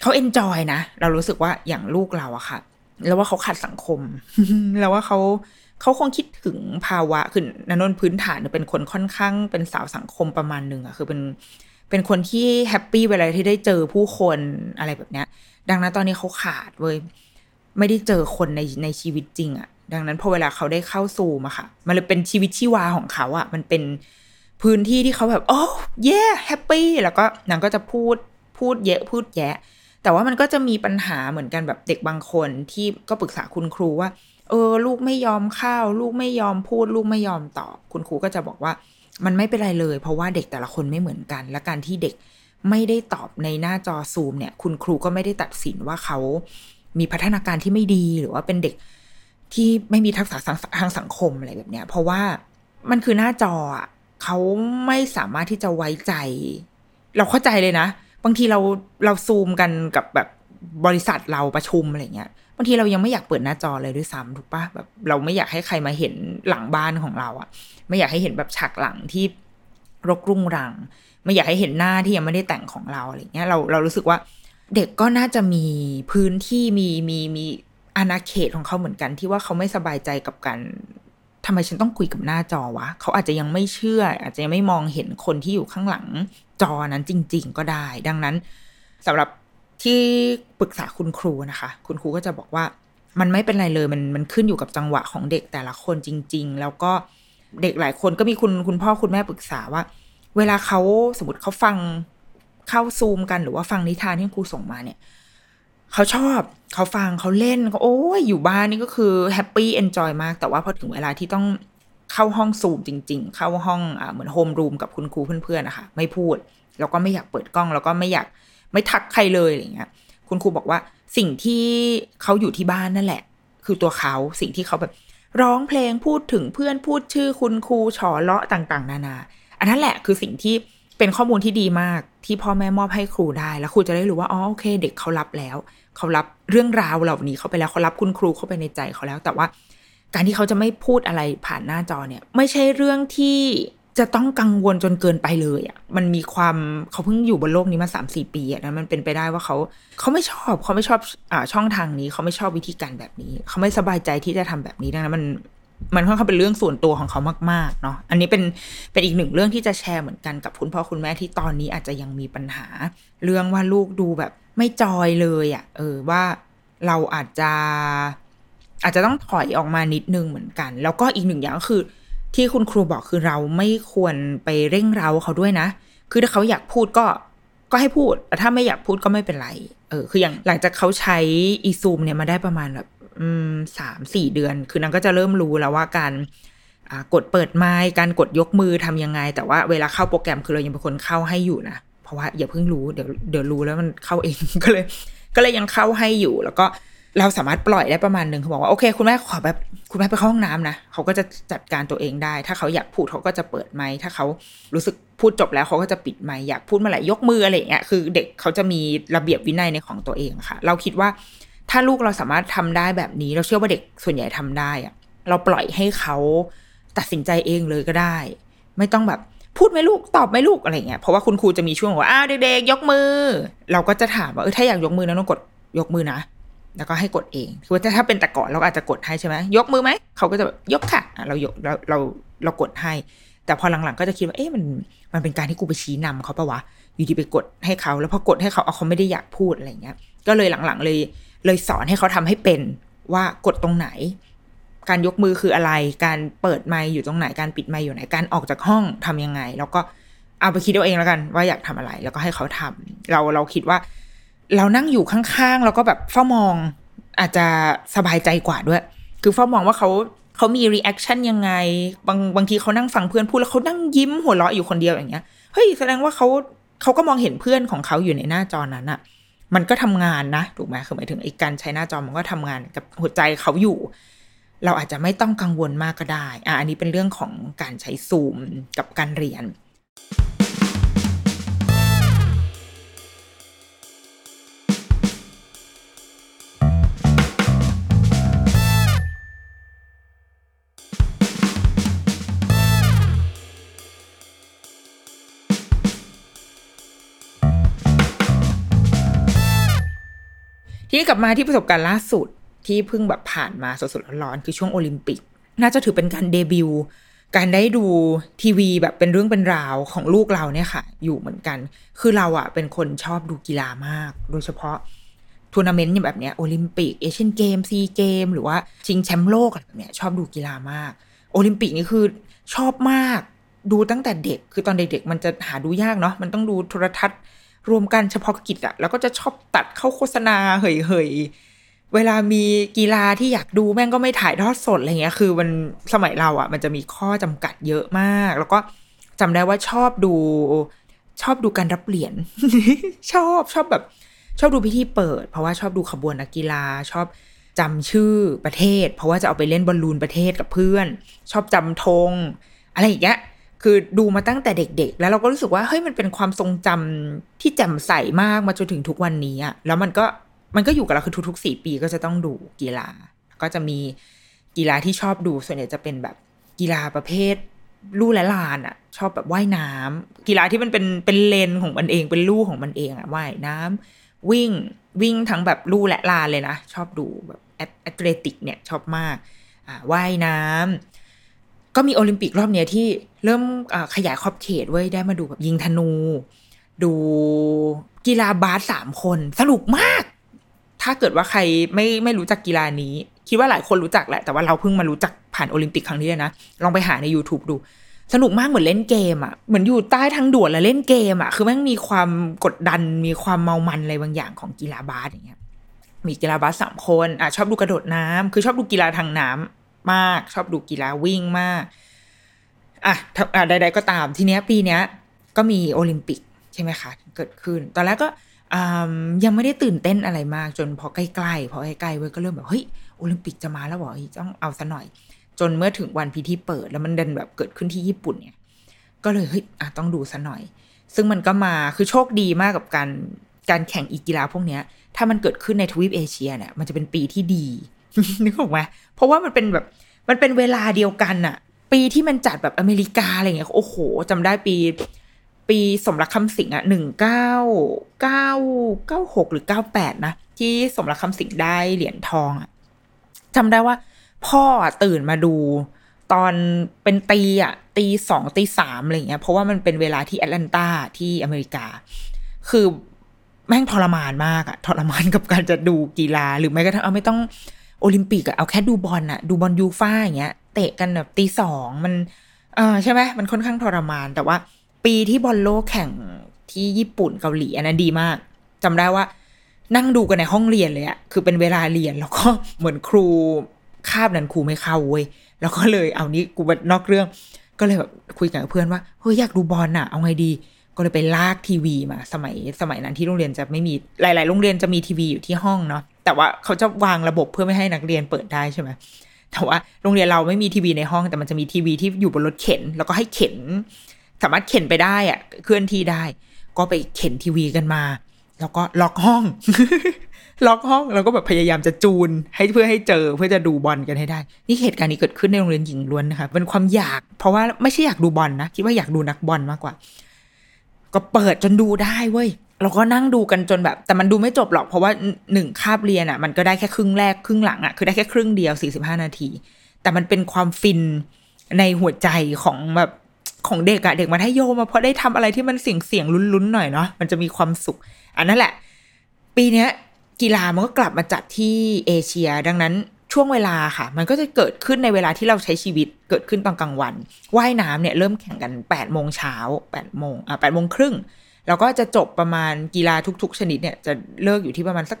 เขา enjoy นะ เรารู้สึกว่าอย่างลูกเราอะค่ะ แล้วว่าเขาขาดสังคม แล้วว่าเขาเขาคงคิดถึงภาวะคือนนนพื้นฐานเป็นคนค่อนข้างเป็นสาวสังคมประมาณหนึ่งอะคือเป็น เป็นคนที่ happy เวลาที่ได้เจอผู้คนอะไรแบบเนี้ย ดังนั้นตอนนี้เขาขาดเว้ยไม่ได้เจอคนในในชีวิตจริงอะดังนั้นพอเวลาเขาได้เข้าซูมอะค่ะ มันเลยเป็นชีวิตชีวาของเขาอะมันเป็นพื้นที่ที่เขาแบบโอ้เย่แฮปปี้แล้วก็นางก็จะพูดพูดเยอะพูดแยะ แต่ว่ามันก็จะมีปัญหาเหมือนกันแบบเด็กบางคนที่ก็ปรึกษาคุณครูว่า เออ ลูกไม่ยอมเข้า ลูกไม่ยอมพูด ลูกไม่ยอมตอบ คุณครูก็จะบอกว่า มันไม่เป็นไรเลย เพราะว่าเด็กแต่ละคนไม่เหมือนกัน และการที่เด็กไม่ได้ตอบในหน้าจอซูมเนี่ย คุณครูก็ไม่ได้ตัดสินว่าเขามีพัฒนาการที่ไม่ดีหรือว่าเป็นเด็กที่ไม่มีทักษะทางสังคมอะไรแบบเนี้ย เพราะว่ามันคือหน้าจออะเขาไม่สามารถที่จะไว้ใจ เราเข้าใจเลยนะ บางทีเราเราซูมกันกับแบบ บริษัทเราประชุมอะไรเงี้ยบางทีเรายังไม่อยากเปิดหน้าจอเลยด้วยซ้ำถูกปะแบบเราไม่อยากให้ใครมาเห็นหลังบ้านของเราอะไม่อยากให้เห็นแบบฉากหลังที่รกรุ่งรัง ไม่อยากให้เห็นหน้าที่ยังไม่ได้แต่งของเราอะไรเงี้ยเราเรารู้สึกว่าเด็กก็น่าจะมีพื้นที่มีมีมีอาณาเขตของเขาเหมือนกันที่ว่าเขาไม่สบายใจกับการทำไมฉันต้องคุยกับหน้าจอวะ เขาอาจจะยังไม่เชื่อ อาจจะยังไม่มองเห็นคนที่อยู่ข้างหลังจอนั้นจริง ๆ ก็ได้ ดังนั้นสำหรับ ที่ปรึกษาคุณครูนะคะ คุณครูก็จะบอกว่ามันไม่เป็นไรเลยมันมันขึ้นอยู่กับจังหวะของเด็กแต่ละคนจริง ๆ แล้วก็เด็กหลายคนก็มีคุณคุณพ่อคุณแม่ปรึกษาว่า เวลาเขาสมมติเขาฟังเข้าซูมกันหรือว่าฟังนิทานที่ครูส่งมาเนี่ยเขาชอบเขาฟังเขาเล่นเขาโอ้ยอยู่บ้านนี่ก็คือ happy enjoy มาก แต่ว่าพอถึงเวลาที่ต้องเข้าห้องซูมจริง ๆ เข้าห้องอเหมือนโฮมรูมกับคุณครูเพื่อนๆนะคะไม่พูด แล้วก็ไม่อยากเปิดกล้อง แล้วก็ไม่อยาก ไม่ทักใครเลยอะไรเงี้ยคุณครูบอกว่าสิ่งที่เขาอยู่ที่บ้านนั่นแหละ คือตัวเขาสิ่งที่เขาแบบร้องเพลงพูดถึงเพื่อนพูดชื่อคุณครูฉอเลาะต่าง ๆ นานา อันนั้นแหละคือสิ่งที่เป็นข้อมูลที่ดีมากที่พ่อแม่มอบให้ครูได้ แล้วครูจะได้รู้ว่าอ๋อโอเค เด็กเขารับแล้ว เขารับเรื่องราวเหล่านี้เข้าไปแล้วเขารับคุณครูเข้าไปในใจเขาแล้ว แต่ว่า การที่เขาจะไม่พูดอะไรผ่านหน้าจอเนี่ย ไม่ใช่เรื่องที่ จะต้องกังวลจนเกินไปเลยอะ่ะ มันมีความเขาเพิ่งอยู่บนโลกนี้มาสามสี่ปีอะ่ะนะมันเป็นไปได้ว่าเขาเขาไม่ชอบเขาไม่ชอบอ่าช่องทางนี้เขาไม่ชอบวิธีการแบบนี้ เขาไม่สบายใจที่จะทำแบบนี้ดังนั้นมันมันค่อนข้างเป็นเรื่องส่วนตัวของเขามากๆเนาะ อันนี้เป็นเป็นอีกหนึ่งเรื่องที่จะแชร์เหมือนกันกับคุณพ่อคุณแม่ที่ตอนนี้อาจจะยังมีปัญหา เรื่องว่าลูกดูแบบไม่จอยเลยอะ่ะ เออว่าเราอาจจะอาจจะต้องถอยออกมานิดนึงเหมือนกัน แล้วก็อีกหนึ่งอย่างก็คือ ที่คุณครูบอกคือเราไม่ควรไปเร่งเร้าเขาด้วยนะ คือถ้าเขาอยากพูดก็ก็ให้พูดแต่ถ้าไม่อยากพูดก็ไม่เป็นไร เออ คืออย่างหลังจากเขาใช้อีซูมเนี่ยมาได้ประมาณแบบอืมสามสี่เดือน คือนางก็จะเริ่มรู้แล้วว่าการกดเปิดไมค์การกดยกมือทำยังไง แต่ว่าเวลาเข้าโปรแกรมคือเรายังเป็นคนเข้าให้อยู่นะ เพราะว่าอย่าเพิ่งรู้เดี๋ยวเดี๋ยวรู้แล้วมันเข้าเองก็เลย ก็เลยยังเข้าให้อยู่แล้วก็ เราสามารถปล่อยได้ประมาณหนึ่งเขาบอกว่าโอเค คุณแม่ขอแบบคุณแม่ไปเข้าห้องน้ำนะเขาก็จะจัดการตัวเองได้ ถ้าเขาอยากพูดเขาก็จะเปิดไมค์ถ้าเขารู้สึกพูดจบแล้วเขาก็จะปิดไมค์อยากพูดเมื่อไหร่ยกมืออะไรอย่างเงี้ยคือเด็กเขาจะมีระเบียบวินัยในของตัวเองค่ะ เราคิดว่าถ้าลูกเราสามารถทำได้แบบนี้ เราเชื่อว่าเด็กส่วนใหญ่ทำได้อะเราปล่อยให้เขาตัดสินใจเองเลยก็ได้ ไม่ต้องแบบพูดไหมลูกตอบไหมลูกอะไรเงี้ยเพราะว่าคุณครูจะมีช่วงว่าอ้าวเด็กๆยกมือ เราก็จะถามว่าเออถ้าอยากยกมือนะต้องกดยกมือนะ แล้วก็ให้กดเองคือว่าถ้าเป็นแต่ก่อนเราอาจจะกดให้ใช่ไหมยกมือไหมเขาก็จะแบบยกค่ะเรายกเราเราเรากดให้ แต่พอหลังๆก็จะคิดว่าเอ๊ะมันมันเป็นการที่กูไปชี้นำเขาปะวะอยู่ดีไปกดให้เขา แล้วพอกดให้เขาเอาเขาไม่ได้อยากพูดอะไรเงี้ย ก็เลยหลังๆเลย เลยสอนให้เขาทำให้เป็นว่ากดตรงไหน การยกมือคืออะไร การเปิดไมค์อยู่ตรงไหนการปิดไมค์อยู่ไหนการออกจากห้องทํำยังไง แล้วก็เอาไปคิดเอาเองแล้วกัน ว่าอยากทำอะไร แล้วก็ให้เขาทำเราเราคิดว่า เรานั่งอยู่ข้างๆแล้วก็แบบเฝ้ามองอาจจะสบายใจกว่าด้วย คือเฝ้ามองว่าเขาเขามี reaction ยังไง บางบางทีเขานั่งฟังเพื่อนพูดแล้วเขานั่งยิ้มหัวเราะอยู่คนเดียวอย่างเงี้ย เฮ้ยแสดงว่าเขาเขาก็มองเห็นเพื่อนของเขาอยู่ในหน้าจอนั้นอะมันก็ทำงานนะถูกไหมคือหมายถึงไอ้การใช้หน้าจอมันก็ทำงานกับหัวใจเขาอยู่ เราอาจจะไม่ต้องกังวลมากก็ได้ อะอันนี้เป็นเรื่องของการใช้ซูมกับการเรียน ทีนี้กลับมาที่ประสบการณ์ล่าสุดที่เพิ่งแบบผ่านมาสดๆร้อนๆคือช่วงโอลิมปิก น่าจะถือเป็นการเดบิวการได้ดูทีวีแบบเป็นเรื่องเป็นราวของลูกเราเนี่ยค่ะ อยู่เหมือนกัน คือเราอะเป็นคนชอบดูกีฬามาก โดยเฉพาะทัวร์นาเมนต์อย่างแบบเนี้ยโอลิมปิกเอเชียนเกมซีเกมหรือว่าชิงแชมป์โลกอะไรแบบเนี้ยชอบดูกีฬามาก โอลิมปิกนี่คือชอบมาก ดูตั้งแต่เด็กคือตอนเด็กๆมันจะหาดูยากเนาะมันต้องดูโทรทัศน์ รวมกันเฉพาะกิจอะแล้วก็จะชอบตัดเข้าโฆษณาเหยเหยเวลามีกีฬาที่อยากดูแม่งก็ไม่ถ่ายทอดสดอะไรเงี้ย คือมันสมัยเราอะมันจะมีข้อจำกัดเยอะมาก แล้วก็จำได้ว่าชอบดู ชอบดูการรับเหรียญชอบชอบแบบ ชอบดูพิธีเปิด เพราะว่าชอบดูขบวนนักกีฬา ชอบจำชื่อประเทศ เพราะว่าจะเอาไปเล่นบอลลูนประเทศกับเพื่อน ชอบจำธงอะไรอย่างเงี้ย คือดูมาตั้งแต่เด็ก ๆ แล้วเราก็รู้สึกว่าเฮ้ยมันเป็นความทรงจำที่แจ่มใสมากมาจนถึงทุกวันนี้อะแล้วมันก็มันก็อยู่กับเราคือทุกๆสี่ปีก็จะต้องดูกีฬา ก็จะมีกีฬาที่ชอบดูส่วนใหญ่จะเป็นแบบกีฬาประเภทลู่และลานอะชอบแบบว่ายน้ำกีฬาที่มันเป็นเป็นเลนของมันเองเป็นลู่ของมันเองอะว่ายน้ำวิ่งวิ่งทั้งแบบลู่และลานเลยนะ ชอบดูแบบแathletic เนี่ยชอบมากอ่าว่ายน้ำก็มีโอลิมปิกรอบเนี้ยที่ เริ่มขยายขอบเขตไว้ได้มาดูแบบยิงธนู ดูกีฬาบาสสามคนสนุกมาก ถ้าเกิดว่าใครไม่ไม่รู้จักกีฬานี้ คิดว่าหลายคนรู้จักแหละ แต่ว่าเราเพิ่งมารู้จักผ่านโอลิมปิกครั้งนี้เลยนะ ลองไปหาใน YouTube ดู สนุกมากเหมือนเล่นเกมอะ่ะ เหมือนอยู่ใต้ทางด่วนแล้วเล่นเกมอะ่ะ คือแม่งมีความกดดัน มีความเมามันอะไรบางอย่างของกีฬาบาสอย่างเงี้ย มีกีฬาบาสสามคน อะชอบดูกระโดดน้ำคือชอบดูกีฬาทางน้ำมาก ชอบดูกีฬาวิ่งมาก อะอะใด ๆ ก็ตามทีเนี้ยปีเนี้ยก็มีโอลิมปิกใช่ไหมคะ เกิดขึ้น ตอนแรกก็ยังไม่ได้ตื่นเต้นอะไรมาก จนพอใกล้ๆพอใกล้ๆเว้ยก็เริ่มแบบเฮ้ยโอลิมปิกจะมาแล้วบอต้องเอาซะหน่อย จนเมื่อถึงวันพิธีเปิดแล้วมันเดินแบบเกิดขึ้นที่ญี่ปุ่นเนี่ย ก็เลยเฮ้ยอะต้องดูซะหน่อย ซึ่งมันก็มาคือโชคดีมากกับการการแข่งอีกีฬาพวกเนี้ย ถ้ามันเกิดขึ้นในทวีปเอเชียเนี่ยมันจะเป็นปีที่ดีนึกออกไหมเพราะว่ามันเป็นแบบมันเป็นเวลาเดียวกันอะ ปีที่มันจัดแบบอเมริกาอะไรเงี้ยโอ้โหจำได้ปี ปีสมรักคำสิงอะหนึ่งเก้าเก้าเก้าหกหรือเก้าแปดนะ ที่สมรักคำสิงได้เหรียญทองอะจำได้ว่า พ่อตื่นมาดู ตอนเป็นตีอะตีสองตีสามอะไรเงี้ยเพราะว่ามันเป็นเวลาที่แอตแลนตาที่อเมริกา คือแม่งทรมานมากอะทรมานกับการจะดูกีฬาหรือแม้กระทั่งเอาไม่ต้องโอลิมปิกอะเอาแค่ดูบอลอะดูบอลยูฟ่าอย่างเงี้ยเตะกันแบบตีสองมัน เออใช่ไหมมันค่อนข้างทรมาน แต่ว่า ปีที่บอลโลกแข่งที่ญี่ปุ่นเกาหลีอันนั้นดีมากจำได้ว่า นั่งดูกันในห้องเรียนเลยอะคือเป็นเวลาเรียนแล้วก็เหมือนครูคาบนั้นครูไม่เข้าเว้ยแล้วก็เลยเอานี้กูนอกเรื่อง ก็เลยแบบคุยกับเพื่อนว่าเฮ้ยอยากดูบอลอะเอาไงดีก็เลยไปลากทีวีมา สมัยสมัยนั้นที่โรงเรียนจะไม่มีหลาย ๆ โรงเรียนจะมีทีวีอยู่ที่ห้องเนาะแต่ว่าเขาจะวางระบบเพื่อไม่ให้นักเรียนเปิดได้ใช่ไหม แต่ว่าโรงเรียนเราไม่มีทีวีในห้อง แต่มันจะมีทีวีที่อยู่บนรถเข็น แล้วก็ให้เข็น สามารถเข็นไปได้อะเคลื่อนที่ได้ ก็ไปเข็นทีวีกันมา แล้วก็ล็อกห้อง ล็อกห้องแล้วก็แบบพยายามจะจูน ให้เพื่อให้เจอเพื่อจะดูบอลกันให้ได้ นี่เหตุการณ์นี้เกิดขึ้นในโรงเรียนหญิงล้วนนะคะเป็นความอยาก เพราะว่าไม่ใช่อยากดูบอลนะคิดว่าอยากดูนักบอลมากกว่า ก็เปิดจนดูได้เว้ย เราก็นั่งดูกันจนแบบ แต่มันดูไม่จบหรอกเพราะว่าหนึ่งคาบเรียนอะ่ะ มันก็ได้แค่ครึ่งแรกครึ่งหลังอะ่ะคือได้แค่ครึ่งเดียวสี่สิบห้านาที แต่มันเป็นความฟินในหัวใจของแบบของเด็กอะเด็กมัธยมมาเพราะได้ทำอะไรที่มันเสี่ยงเสี่ยงลุ้นๆหน่อยเนาะมันจะมีความสุข อันนั้นแหละ ปีเนี้ย กีฬามันก็กลับมาจัดที่เอเชีย ดังนั้นช่วงเวลาค่ะ มันก็จะเกิดขึ้นในเวลาที่เราใช้ชีวิตเกิดขึ้นตอนกลางวันว่ายน้ำเนี่ยเริ่มแข่งกันแปดโมงเช้าแปดโมงอะแปดโมงครึ่ง แล้วก็จะจบประมาณกีฬาทุก ๆ ชนิดเนี่ยจะเลิกอยู่ที่ประมาณสัก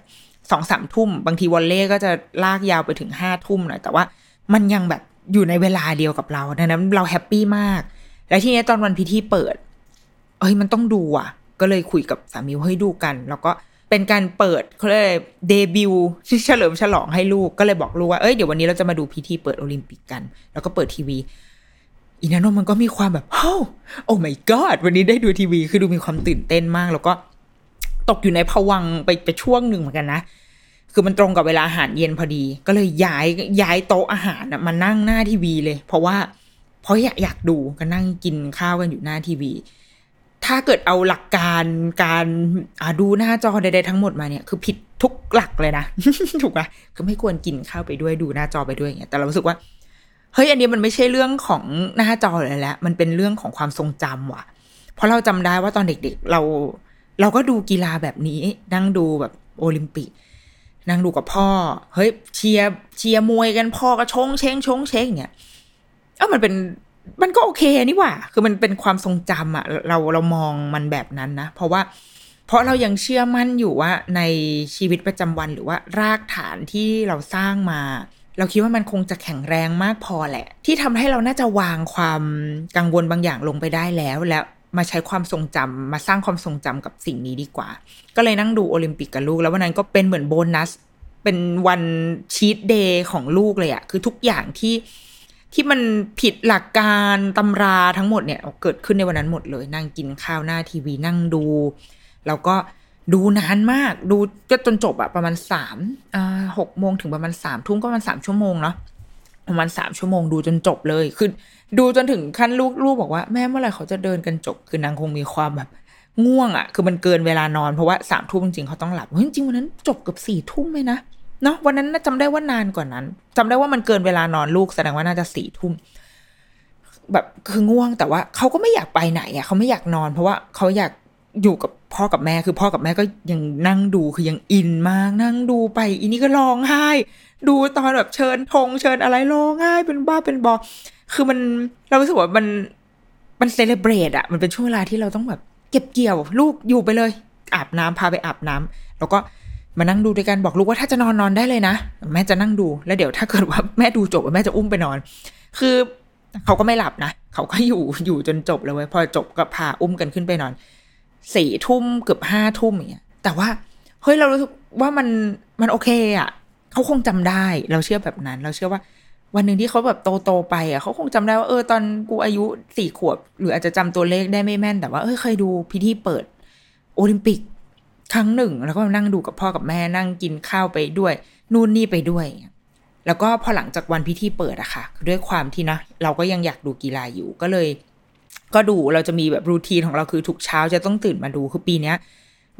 สองสามทุ่ม บางทีวอลเล่ก็จะลากยาวไปถึงห้าทุ่มหน่อยแต่ว่ามันยังแบบอยู่ในเวลาเดียวกับเราดังนั้นเรา happy มาก แล้วทีนี้ตอนวันพิธีเปิด เอ้ยมันต้องดูอะ ก็เลยคุยกับสามีให้ดูกัน แล้วก็เป็นการเปิดเขาเรียกเดบิวเฉลิมฉลองให้ลูกก็เลยบอกลูกว่าเอ้ยเดี๋ยววันนี้เราจะมาดูพิธีเปิดโอลิมปิกกัน แล้วก็เปิดทีวี อีนันนมันก็มีความแบบโอ้โอ้ my god วันนี้ได้ดูทีวี คือดูมีความตื่นเต้นมาก แล้วก็ตกอยู่ในผวังไปไปช่วงหนึ่งเหมือนกันนะ คือมันตรงกับเวลาอาหารเย็นพอดี ก็เลยย้ายย้ายโต๊ะอาหารมานั่งหน้าทีวีเลย เพราะว่าเพราะอยากอยากดูก็นั่งกินข้าวกันอยู่หน้าทีวี ถ้าเกิดเอาหลักการการดูหน้าจอใดๆทั้งหมดมาเนี่ย คือผิดทุกหลักเลยนะ ถูกไหมก็ไม่ควรกินข้าวไปด้วยดูหน้าจอไปด้วยอย่างเงี้ย แต่เรารู้สึกว่า เฮ้ยอันนี้มันไม่ใช่เรื่องของหน้าจอเลยแล้วมันเป็นเรื่องของความทรงจำว่ะ เพราะเราจำได้ว่าตอนเด็กๆ เราเราก็ดูกีฬาแบบนี้ นั่งดูแบบโอลิมปิก นั่งดูกับพ่อ เฮ้ยเชียร์เชียร์มวยกันพ่อก็ชงเชงชงเชงอย่างเงี้ยเออมันเป็นมันก็โอเคนี่หว่า คือมันเป็นความทรงจำอะเราเรามองมันแบบนั้นนะ เพราะว่าเพราะเรายังเชื่อมั่นอยู่ว่าในชีวิตประจำวันหรือว่ารากฐานที่เราสร้างมา เราคิดว่ามันคงจะแข็งแรงมากพอแหละ ที่ทำให้เราน่าจะวางความกังวลบางอย่างลงไปได้แล้ว แล้วมาใช้ความทรงจำมาสร้างความทรงจำกับสิ่งนี้ดีกว่า ก็เลยนั่งดูโอลิมปิกกับลูก แล้ววันนั้นก็เป็นเหมือนโบนัส เป็นวันชีตเดย์ของลูกเลยอะคือทุกอย่างที่ที่มันผิดหลักการตำราทั้งหมดเนี่ยเกิดขึ้นในวันนั้นหมดเลย นั่งกินข้าวหน้าทีวีนั่งดู แล้วก็ ดูนานมากดูก็จนจบอะประมาณสามหกโมงถึงประมาณสามทุ่มก็ประมาณสามชั่วโมงเนาะประมาณสามชั่วโมงดูจนจบเลยคือดูจนถึงขั้นลูกลูกบอกว่าแม่เมื่อไหร่เขาจะเดินกันจบ คือนางคงมีความแบบง่วงอะคือมันเกินเวลานอนเพราะว่าสามทุ่มจริงเขาต้องหลับจริงวันนั้นจบเกือบสี่ทุ่มเลยนะเนาะวันนั้นจำได้ว่านานกว่านั้นจำได้ว่ามันเกินเวลานอนลูกแสดงว่าน่าจะสี่ทุ่มแบบคือง่วงแต่ว่าเขาก็ไม่อยากไปไหนอะเขาไม่อยากนอนเพราะว่าเขาอยาก อยู่กับพ่อกับแม่คือพ่อกับแม่ก็ยังนั่งดูคือยังอินมาก นั่งดูไปอีนี่ก็ร้องไห้ ดูตอนแบบเชิญธงเชิญอะไรร้องไห้เป็นบ้าเป็นบอคือมันเรารู้สึกว่ามันมันเซเลบรตอะมันเป็นช่วงเวลาที่เราต้องแบบเก็บเกี่ยว ลูกอยู่ไปเลย อาบน้ำพาไปอาบน้ำแล้วก็มานั่งดูด้วยกันบอกลูกว่าถ้าจะนอนนอนได้เลยนะ แม่จะนั่งดูแล้วเดี๋ยวถ้าเกิดว่าแม่ดูจบแม่จะอุ้มไปนอน คือเขาก็ไม่หลับนะเขาก็อยู่อยู่จนจบเลยเว้ยพอจบก็พาอุ้มกันขึ้นไปนอน สี่ทุ่มเกือบห้าทุ่มอย่างเงี้ยแต่ว่าเฮ้ยเรารู้สึกว่ามันมันโอเคอะเขาคงจำได้เราเชื่อแบบนั้น เราเชื่อว่า วันหนึ่งที่เขาแบบโตโตไปอะเขาคงจำได้ว่าเออตอนกูอายุสี่ขวบ หรืออาจจะจำตัวเลขได้ไม่แม่น แต่ว่าเออเคยดูพิธีเปิด โอลิมปิกครั้งหนึ่ง แล้วก็นั่งดูกับพ่อกับแม่นั่งกินข้าวไปด้วย นู่นนี่ไปด้วย แล้วก็พอหลังจากวันพิธีเปิดอะค่ะ ด้วยความที่นะเราก็ยังอยากดูกีฬาอยู่ก็เลย ก็ดูเราจะมีแบบรูทีนของเราคือทุกเช้าจะต้องตื่นมาดูคือปีเนี้ย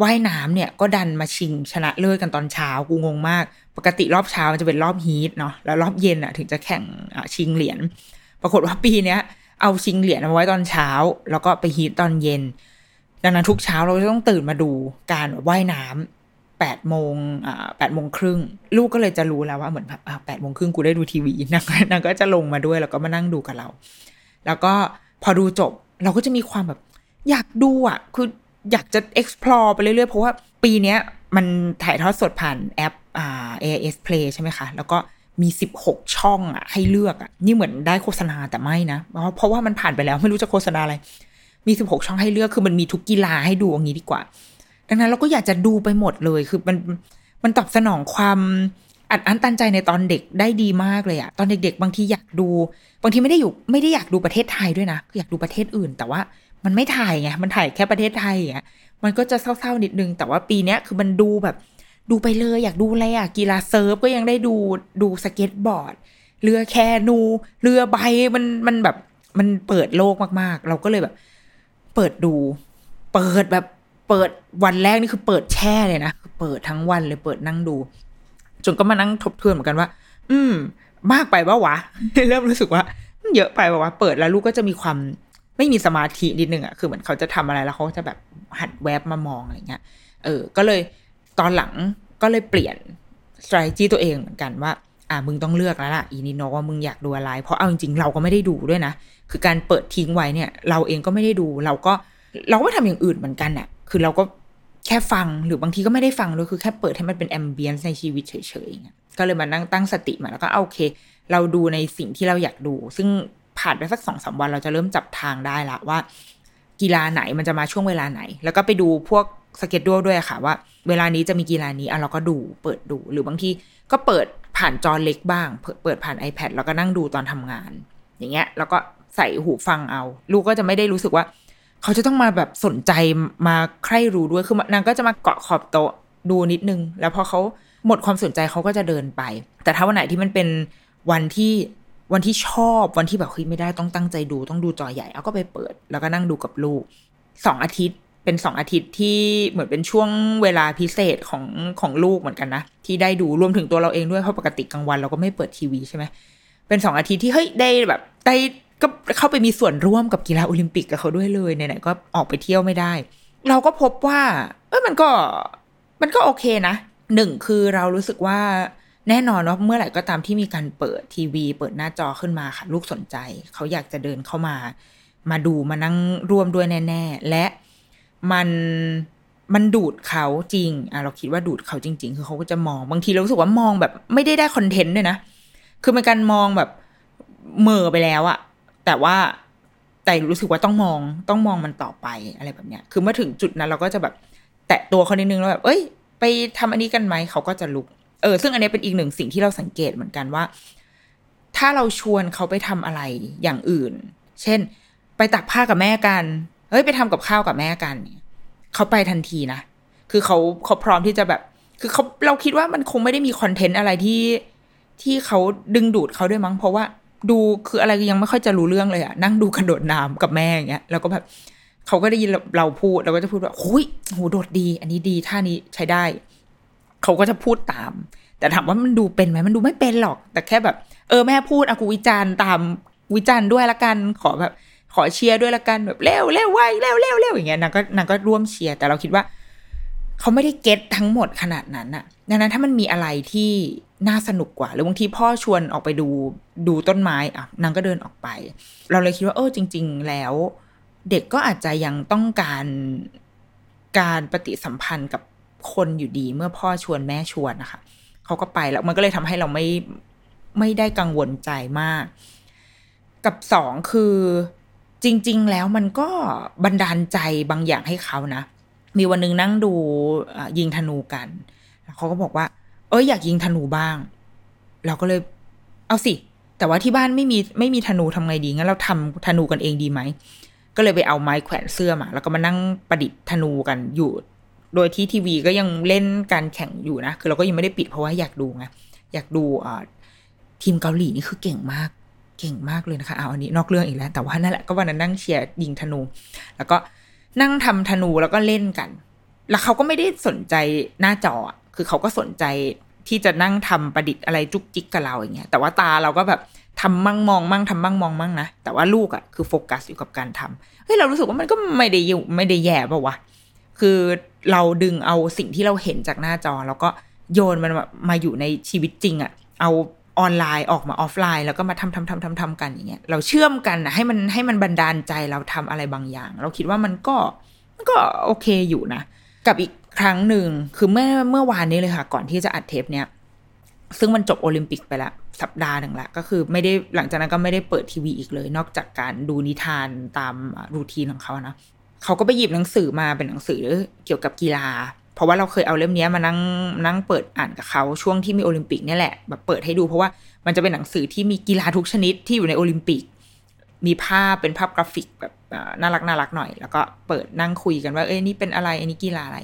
ว่ายน้ำเนี่ยก็ดันมาชิงชนะเลิศกันตอนเช้ากูงงมาก ปกติรอบเช้ามันจะเป็นรอบฮีทเนาะแล้วรอบเย็นอะถึงจะแข่งชิงเหรียญปรากฏว่าปีเนี้ยเอาชิงเหรียญมาไว้ตอนเช้า แล้วก็ไปฮีทตอนเย็น ดังนั้นทุกเช้าเราจะต้องตื่นมาดูการว่ายน้ำแปดโมงอ่าแปดโมงครึ่งลูกก็เลยจะรู้แล้วว่าเหมือนแบบแปดโมงครึ่งกูได้ดูทีวีนางนางก็จะลงมาด้วยแล้วก็มานั่งดูกับเรา แล้วก็ พอดูจบเราก็จะมีความแบบ อยากดูอะ คืออยากจะ explore ไปเรื่อยๆ เพราะว่าปีนี้มันถ่ายทอดสดผ่านแอปอ่า AIS Play ใช่ไหมคะ แล้วก็มี 16 ช่องอะ ให้เลือกอะ นี่เหมือนได้โฆษณาแต่ไม่นะ เพราะว่ามันผ่านไปแล้วไม่รู้จะโฆษณาอะไร มี 16 ช่องให้เลือกคือมันมีทุกกีฬาให้ดูอย่างนี้ดีกว่า ดังนั้นเราก็อยากจะดูไปหมดเลยคือมันมันตอบสนองความ อัดอั้นตันใจในตอนเด็กได้ดีมากเลยอะตอนเด็ก ๆ บางทีอยากดู บางทีไม่ได้อยู่ไม่ได้อยากดูประเทศไทยด้วยนะอยากดูประเทศอื่น แต่ว่ามันไม่ถ่ายไงมันถ่ายแค่ประเทศไทยอะมันก็จะเศร้าๆนิดนึง แต่ว่าปีเนี้ยคือมันดูแบบดูไปเลย อยากดูอะไรอะกีฬา surf ก็ยังได้ดูดูสเก็ตบอร์ดเรือแคนู เรือใบมันมันแบบมันเปิดโลกมากๆ เราก็เลยแบบ เปิดดู เปิดแบบเปิดวันแรกนี่คือเปิดแช่เลยนะเปิดทั้งวันเลยเปิดนั่งดู จนก็มานั่งทบทวนเหมือนกันว่า อืม มากไปปะวะ เริ่มรู้สึกว่าเยอะไปปะวะ เปิดแล้วลูกก็จะมีความไม่มีสมาธินิดนึงอะคือเหมือนเขาจะทำอะไรแล้วเขาจะแบบหัดแวบมามองอะไรเงี้ย เออ ก็เลยตอนหลังก็เลยเปลี่ยน strategy ตัวเองเหมือนกันว่าอ่ามึงต้องเลือกแล้วล่ะอีนิโนว่ามึงอยากดูอะไร เพราะเอาจริงๆเราก็ไม่ได้ดูด้วยนะ คือการเปิดทิ้งไว้เนี่ย เราเองก็ไม่ได้ดู เราก็เราก็ทำอย่างอื่นเหมือนกันอะคือเราก็ แค่ฟังหรือบางทีก็ไม่ได้ฟังด้วยคือแค่เปิดให้มันเป็นแอมเบียนในชีวิตเฉยๆก็เลยมานั่งตั้งสติมาแล้วก็โอเค เราดูในสิ่งที่เราอยากดู ซึ่งผ่านไปสักสองสาวันเราจะเริ่มจับทางได้ละว่า กีฬาไหนมันจะมาช่วงเวลาไหน แล้วก็ไปดูพวกสเก็ตด้วยด้วยค่ะ ว่า เวลานี้จะมีกีฬานี้อะเราก็ดูเปิดดูหรือบางทีก็เปิดผ่านจอเล็กบ้าง เปิดผ่าน iPad แล้วก็นั่งดูตอนทำงาน อย่างเงี้ย แล้วก็ใส่หูฟังเอา ลูกก็จะไม่ได้รู้สึกว่า เขาจะต้องมาแบบสนใจมาใคร่รู้ด้วย คือนางก็จะมาเกาะขอบโต๊ะดูนิดนึง แล้วพอเขาหมดความสนใจเขาก็จะเดินไป แต่ถ้าวันไหนที่มันเป็นวันที่วันที่ชอบวันที่แบบเฮ้ยไม่ได้ต้องตั้งใจดูต้องดูจอใหญ่เอาก็ไปเปิด แล้วก็นั่งดูกับลูกสองอาทิตย์เป็นสองอาทิตย์ที่เหมือนเป็นช่วงเวลาพิเศษของของลูกเหมือนกันนะ ที่ได้ดูรวมถึงตัวเราเองด้วยเพราะปกติกลางวันเราก็ไม่เปิดทีวีใช่ไหมเป็นสองอาทิตย์ที่เฮ้ยได้แบบได้ ก็เข้าไปมีส่วนร่วมกับกีฬาโอลิมปิกกับเขาด้วยเลยไหนๆก็ออกไปเที่ยวไม่ได้ เราก็พบว่า เออมันก็มันก็โอเคนะหนึ่งคือเรารู้สึกว่าแน่นอนว่าเมื่อไหร่ก็ตามที่มีการเปิดทีวี เปิดหน้าจอขึ้นมาค่ะ ลูกสนใจ เขาอยากจะเดินเข้ามา มาดูมานั่งร่วมด้วยแน่ ๆ และมันมันดูดเขาจริงอะเราคิดว่าดูดเขาจริง ๆ คือเขาก็จะมองบางทีเรารู้สึกว่ามองแบบไม่ได้ได้คอนเทนต์ด้วยนะ คือเป็นการมองแบบเมอไปแล้วอะ แต่ว่าแต่รู้สึกว่าต้องมองต้องมองมันต่อไปอะไรแบบเนี้ย คือเมื่อถึงจุดนั้นเราก็จะแบบแตะตัวเขานิดนึงแล้วแบบ เอ้ย ไปทำอันนี้กันไหมเขาก็จะลุก เออ ซึ่งอันนี้เป็นอีกหนึ่งสิ่งที่เราสังเกตเหมือนกันว่า ถ้าเราชวนเขาไปทำอะไรอย่างอื่น เช่น ไปตักผ้ากับแม่กัน เฮ้ย ไปทำกับข้าวกับแม่กัน เขาไปทันทีนะ คือเขาเขาพร้อมที่จะแบบ คือเขาเราคิดว่ามันคงไม่ได้มีคอนเทนต์อะไรที่ที่เขาดึงดูดเขาด้วยมั้ง เพราะว่า ดูคืออะไรยังไม่ค่อยจะรู้เรื่องเลยอะนั่งดูกระโดดน้ำกับแม่อย่างเงี้ยแล้วก็แบบเขาก็ได้ยินเราพูดเราก็จะพูดว่าโอ้ยโหโดดดี อันนี้ดีท่านี้ใช้ได้ เขาก็จะพูดตาม แต่ถามว่ามันดูเป็นไหมมันดูไม่เป็นหรอก แต่แค่แบบ เออแม่พูดอากูวิจารณ์ตามวิจารณ์ด้วยละกันขอแบบ ขอเชียร์ด้วยละกันแบบเร็วเร็วไวเร็วเร็วเร็วอย่างเงี้ยนางก็นางก็ร่วมเชียร์แต่เราคิดว่า เขาไม่ได้เก็ตทั้งหมดขนาดนั้นอะดังนั้นถ้ามันมีอะไรที่ น่าสนุกกว่า หรือบางทีพ่อชวนออกไปดูดูต้นไม้อะนางก็เดินออกไป เราเลยคิดว่าเออจริง ๆ แล้ว เด็กก็อาจจะยังต้องการการปฏิสัมพันธ์กับคนอยู่ดี เมื่อพ่อชวนแม่ชวนนะคะเขาก็ไปแล้วมันก็เลยทำให้เราไม่ไม่ได้กังวลใจมาก กับสองคือจริง ๆ แล้วมันก็บันดาลใจบางอย่างให้เขานะ มีวันนึงนั่งดูยิงธนูกันเขาก็บอกว่า เอ้ยอยากยิงธนูบ้าง เราก็เลยเอาสิ แต่ว่าที่บ้านไม่มีไม่มีธนูทำไงดีงั้นเราทำธนูกันเองดีไหมก็เลยไปเอาไม้แขวนเสื้อมาแล้วก็มานั่งประดิษฐ์ธนูกันอยู่ โดยที่ทีวีก็ยังเล่นการแข่งอยู่นะคือเราก็ยังไม่ได้ปิดเพราะว่าอยากดูไงอยากดูอ่าทีมเกาหลีนี่คือเก่งมากเก่งมากเลยนะคะเอาอันนี้นอกเรื่องอีกแล้ว แต่ว่านั่นแหละก็วันนั้นนั่งเชียร์ยิงธนู แล้วก็นั่งทำธนูแล้วก็เล่นกัน แล้วเขาก็ไม่ได้สนใจหน้าจอ คือเขาก็สนใจที่จะนั่งทำประดิษฐ์อะไรจุกจิกกับเราอย่างเงี้ยแต่ว่าตาเราก็แบบทำมั่งมองมั่งทำมั่งมองมั่งนะแต่ว่าลูกอะ่ะคือโฟกัสอยู่กับการทำเฮ้ยเรารู้สึกว่ามันก็ไม่ได้อยู่ไม่ได้แย่ป่าวะคือเราดึงเอาสิ่งที่เราเห็นจากหน้าจอ แล้วก็โยนมันมาอยู่ในชีวิตจริงอะ่ะเอาออนไลน์ออกมาออฟไลน์ แล้วก็มาทำทำทำทำทำกันอย่างเงี้ยเราเชื่อมกันนะให้มันให้มันบันดาลใจเราทำอะไรบางอย่าง เราคิดว่ามันก็มันก็โอเคอยู่นะ กับอีก ครั้งหนึ่งคือเมื่อเมื่อวานนี้เลยค่ะ ก่อนที่จะอัดเทปเนี้ยซึ่งมันจบโอลิมปิกไปละสัปดาห์หนึ่งละก็คือไม่ได้หลังจากนั้นก็ไม่ได้เปิดทีวีอีกเลย นอกจากการดูนิทานตามรูทีนของเขานะเขาก็ไปหยิบหนังสือมาเป็นหนังสือเกี่ยวกับกีฬา เพราะว่าเราเคยเอาเล่มนี้มานั่งนั่งเปิดอ่านกับเขาช่วงที่มีโอลิมปิกนี่แหละแบบเปิดให้ดูเพราะว่ามันจะเป็นหนังสือที่มีกีฬาทุกชนิดที่อยู่ในโอลิมปิก มีภาพเป็นภาพกราฟิกแบบน่ารักน่ารักหน่อย แล้วก็เปิดนั่งคุยกันว่าเอ้ยนี่เป็นอะไรอันนี้กีฬาอะไร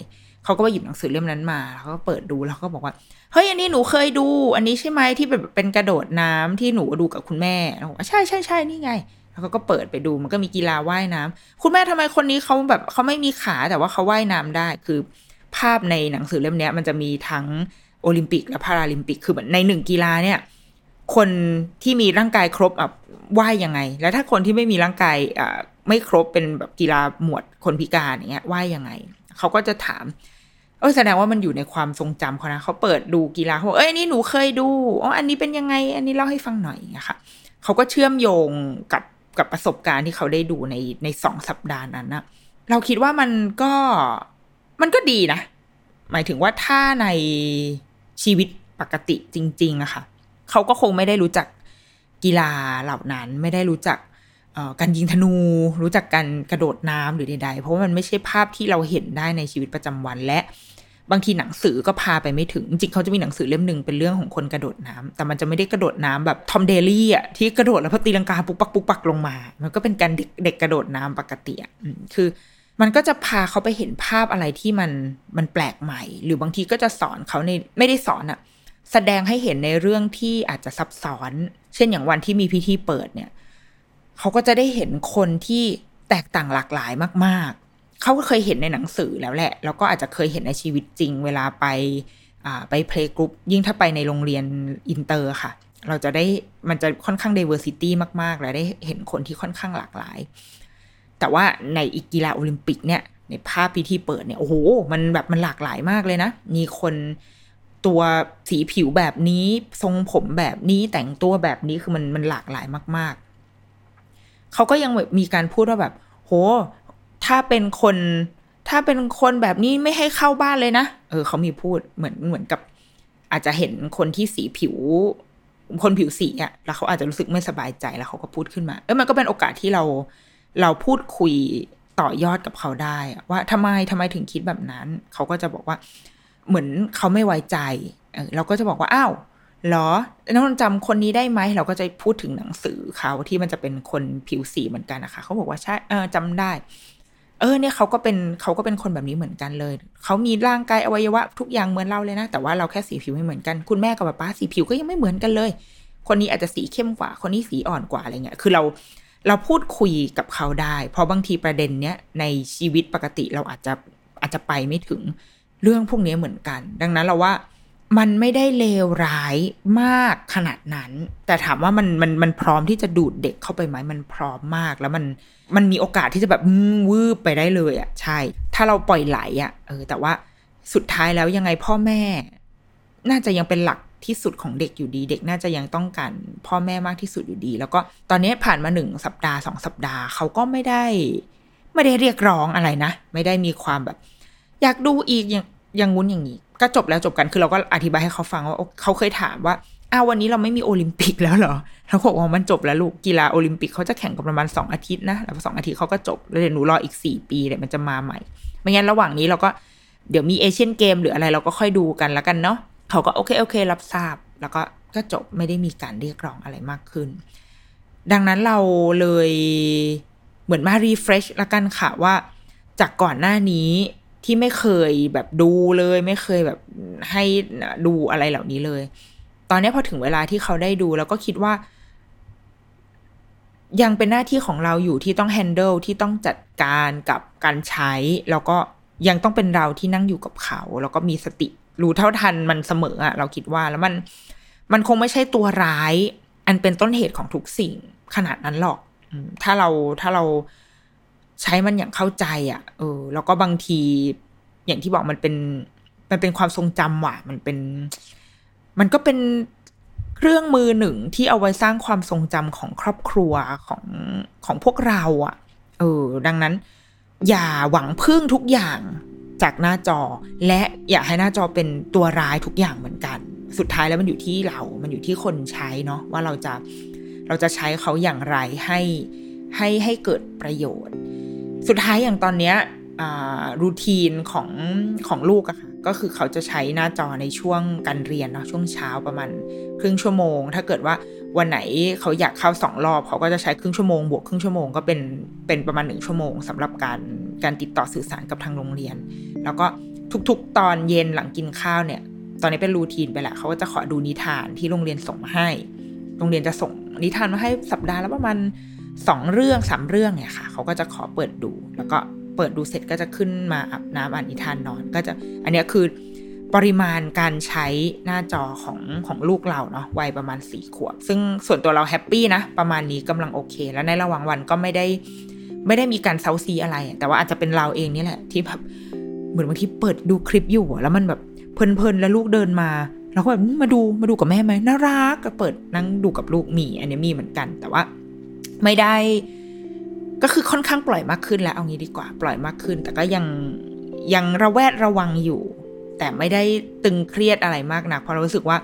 เขาก็ไปหยิบหนังสือเล่มนั้นมาแล้วก็เปิดดูแล้วก็บอกว่าเฮ้ยอันนี้หนูเคยดู อันนี้ใช่ไหมที่แบบเป็นกระโดดน้ำที่หนูดูกับคุณแม่แล้วบอกใช่ใช่ใช่นี่ไง แล้วเขาก็เปิดไปดูมันก็มีกีฬาว่ายน้ำคุณแม่ทำไมคนนี้เขาแบบเขาไม่มีขาแต่ว่าเขาว่ายน้ำได้คือภาพในหนังสือเล่มนี้มันจะมีทั้งโอลิมปิกและพาราลิมปิกคือในหนึ่งกีฬาเนี่ยคนที่มีร่างกายครบอะว่ายยังไง แล้วถ้าคนที่ไม่มีร่างกายอ่าไม่ครบเป็นแบบกีฬาหมวดคนพิการอย่างเงี้ยว่ายยังไง เขาก็จะถาม เออแสดงว่ามันอยู่ในความทรงจำเขานะเขาเปิดดูกีฬาเขาเอ้ยนี่หนูเคยดูอ๋ออันนี้เป็นยังไง อันนี้เล่าให้ฟังหน่อยอะค่ะเขาก็เชื่อมโยงกับกับประสบการณ์ที่เขาได้ดูในในสองสัปดาห์นั้นนะเราคิดว่ามันก็มันก็ดีนะ หมายถึงว่าถ้าในชีวิตปกติจริง ๆอะค่ะเขาก็คงไม่ได้รู้จักกีฬาเหล่านั้น ไม่ได้รู้จัก การยิงธนูรู้จักการกระโดดน้ำหรือใดๆ เพราะว่ามันไม่ใช่ภาพที่เราเห็นได้ในชีวิตประจำวันและบางทีหนังสือก็พาไปไม่ถึง จริงเขาจะมีหนังสือเล่มหนึ่งเป็นเรื่องของคนกระโดดน้ำแต่มันจะไม่ได้กระโดดน้ำแบบทอมเดลี่อะที่กระโดดแล้วพอตีลังกาปุกปักปุกปักลงมา มันก็เป็นการเด็กเด็กกระโดดน้ำปกติอะคือ มันก็จะพาเขาไปเห็นภาพอะไรที่มันมันแปลกใหม่ หรือบางทีก็จะสอนเขาในไม่ได้สอนอะแสดงให้เห็นในเรื่องที่อาจจะซับซ้อน เช่นอย่างวันที่มีพิธีเปิดเนี่ย เขาก็จะได้เห็นคนที่แตกต่างหลากหลายมาก ๆ เขาก็เคยเห็นในหนังสือแล้วแหละ แล้วก็อาจจะเคยเห็นในชีวิตจริง เวลาไปไปเพลงกรุ๊ปยิ่งถ้าไปในโรงเรียนอินเตอร์ค่ะ เราจะได้มันจะค่อนข้าง diversity มาก ๆ และได้เห็นคนที่ค่อนข้างหลากหลาย แต่ว่าในอีกกีฬาโอลิมปิกเนี่ย ในภาพพิธีเปิดเนี่ย โอ้โห มันแบบมันหลากหลายมากเลยนะ มีคนตัวสีผิวแบบนี้ ทรงผมแบบนี้แต่งตัวแบบนี้คือมันมันหลากหลายมาก เขาก็ยังมีการพูดว่าแบบ โห ถ้าเป็นคน ถ้าเป็นคนแบบนี้ไม่ให้เข้าบ้านเลยนะ เออ เขามีพูดเหมือนเหมือนกับ อาจจะเห็นคนที่สีผิว คนผิวสีอะ่ะ แล้วเขาอาจจะรู้สึกไม่สบายใจแล้วเขาก็พูดขึ้นมา เออมันก็เป็นโอกาสที่เราเราพูดคุยต่อยอดกับเขาได้ ว่าทำไมทำไมถึงคิดแบบนั้น เขาก็จะบอกว่า เหมือนเขาไม่ไว้ใจ เออเราก็จะบอกว่าอ้าว หรอน้องจำคนนี้ได้ไหม เราก็จะพูดถึงหนังสือเขาที่มันจะเป็นคนผิวสีเหมือนกันนะคะ เขาบอกว่าใช่เออจำได้ เออ เนี่ยเขาก็เป็นเขาก็เป็นคนแบบนี้เหมือนกันเลย เขามีร่างกายอวัยวะทุกอย่างเหมือนเราเลยนะ แต่ว่าเราแค่สีผิวไม่เหมือนกัน คุณแม่กับป้าสีผิวก็ยังไม่เหมือนกันเลย คนนี้อาจจะสีเข้มกว่า คนนี้สีอ่อนกว่าอะไรเงี้ย คือเราเราพูดคุยกับเขาได้ เพราะบางทีประเด็นเนี้ยในชีวิตปกติเราอาจจะอาจจะไปไม่ถึงเรื่องพวกนี้เหมือนกัน ดังนั้นเราว่า มันไม่ได้เลวร้ายมากขนาดนั้น แต่ถามว่ามันมันมันพร้อมที่จะดูดเด็กเข้าไปไหมมันพร้อมมากแล้วมันมันมีโอกาสที่จะแบบวืบไปได้เลยอะใช่ ถ้าเราปล่อยไหลอะเออ แต่ว่าสุดท้ายแล้วยังไงพ่อแม่ น่าจะยังเป็นหลักที่สุดของเด็กอยู่ดี เด็กน่าจะยังต้องการพ่อแม่มากที่สุดอยู่ดี แล้วก็ตอนนี้ผ่านมาหนึ่งสัปดาห์สองสัปดาห์เขาก็ไม่ได้ ไม่ได้เรียกร้องอะไรนะ ไม่ได้มีความแบบ อยากดูอีกอย่าง อย่างงุ้นอย่างนี้ ก็จบแล้วจบกันคือเราก็อธิบายให้เขาฟังว่าเขาเคยถามว่าอ้าววันนี้เราไม่มีโอลิมปิกแล้วเหรอเขาบอกว่ามันจบแล้วลูกกีฬาโอลิมปิกเขาจะแข่งกันประมาณสองอาทิตย์นะแล้วสองอาทิตย์เขาก็จบแล้วเดี๋ยวหนูรออีกสี่ปีเดี๋ยวมันจะมาใหม่ ไม่งั้นระหว่างนี้เราก็เดี๋ยวมีเอเชียนเกมหรืออะไรเราก็ค่อยดูกันแล้วกันเนาะเขาก็โอเคโอเค รับทราบ แล้วก็ก็จบไม่ได้มีการเรียกร้องอะไรมากขึ้น ดังนั้นเราเลยเหมือนมา refresh ละกันค่ะว่า จากก่อนหน้านี้ ที่ไม่เคยแบบดูเลย ไม่เคยแบบให้ดูอะไรเหล่านี้เลย ตอนนี้พอถึงเวลาที่เขาได้ดูแล้วก็คิดว่า ยังเป็นหน้าที่ของเราอยู่ที่ต้อง handle ที่ต้องจัดการกับการใช้ แล้วก็ยังต้องเป็นเราที่นั่งอยู่กับเขา แล้วก็มีสติรู้เท่าทันมันเสมออะเราคิดว่าแล้วมันมันคงไม่ใช่ตัวร้าย อันเป็นต้นเหตุของทุกสิ่งขนาดนั้นหรอก ถ้าเราถ้าเรา ใช้มันอย่างเข้าใจอะ่ะเออ แล้วก็บางทีอย่างที่บอกมันเป็น มันเป็นความทรงจำว่ะ มันเป็น มันก็เป็นเครื่องมือหนึ่งที่เอาไว้สร้างความทรงจำของครอบครัวของของพวกเราอะ่ะ เออ ดังนั้น อย่าหวังพึ่งทุกอย่างจากหน้าจอ และอย่าให้หน้าจอเป็นตัวร้ายทุกอย่างเหมือนกัน สุดท้ายแล้วมันอยู่ที่เรา มันอยู่ที่คนใช้เนาะว่าเราจะเราจะใช้เขาอย่างไรให้ให้ให้เกิดประโยชน์ สุดท้ายอย่างตอนเนี้ยรูทีนของของลูกอะค่ะก็คือเขาจะใช้หน้าจอในช่วงการเรียนเนาะช่วงเช้าประมาณครึ่งชั่วโมง ถ้าเกิดว่าวันไหนเขาอยากเข้าสองรอบ เขาก็จะใช้ครึ่งชั่วโมงบวกครึ่งชั่วโมงก็เป็นเป็นประมาณหนึ่งชั่วโมงสำหรับการการติดต่อสื่อสารกับทางโรงเรียน แล้วก็ทุกๆ ตอนเย็นหลังกินข้าวเนี่ย ตอนนี้เป็นรูทีนไปแหละเขาก็จะขอดูนิทานที่โรงเรียนส่งมาให้ โรงเรียนจะส่งนิทานมาให้สัปดาห์ละประมาณ สองเรื่องสามเรื่องเนี่ยค่ะเขาก็จะขอเปิดดู แล้วก็เปิดดูเสร็จก็จะขึ้นมาอาบน้ำอ่านนิทานนอน ก็จะอันนี้คือปริมาณการใช้หน้าจอของของลูกเราเนาะวัยประมาณสี่ขวบ ซึ่งส่วนตัวเราแฮปปี้นะ ประมาณนี้กำลังโอเค แล้วในระหว่างวันก็ไม่ได้ ไม่ได้มีการเซาซีอะไร แต่ว่าอาจจะเป็นเราเองนี่แหละที่แบบเหมือนบางทีเปิดดูคลิปอยู่แล้วมันแบบเพลินๆแล้วลูกเดินมาเราก็แบบมาดูมาดูกับแม่ไหมน่ารักก็เปิดนั่งดูกับลูกมี อันนี้มีเหมือนกันแต่ว่า ไม่ได้ ก็คือค่อนข้างปล่อยมากขึ้นแล้วเอางี้ดีกว่า ปล่อยมากขึ้น แต่ก็ยังยังระแวดระวังอยู่ แต่ไม่ได้ตึงเครียดอะไรมากนะเพราะเรารู้สึกว่า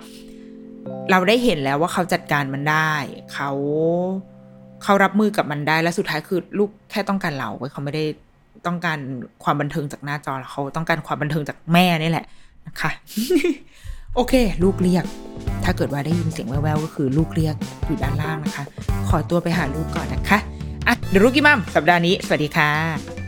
เราได้เห็นแล้วว่าเขาจัดการมันได้ เขาเขารับมือกับมันได้และสุดท้ายคือลูกแค่ต้องการเราเขาไม่ได้ต้องการความบันเทิงจากหน้าจอเขาต้องการความบันเทิงจากแม่นี่แหละนะคะ โอเค ลูกเรียก ถ้าเกิดว่าได้ยินเสียงแววๆก็คือลูกเรียกอยู่ด้านล่างนะคะ ขอตัวไปหาลูกก่อนนะคะอะเดรุกี้มัมสัปดาห์นี้ สวัสดีค่ะ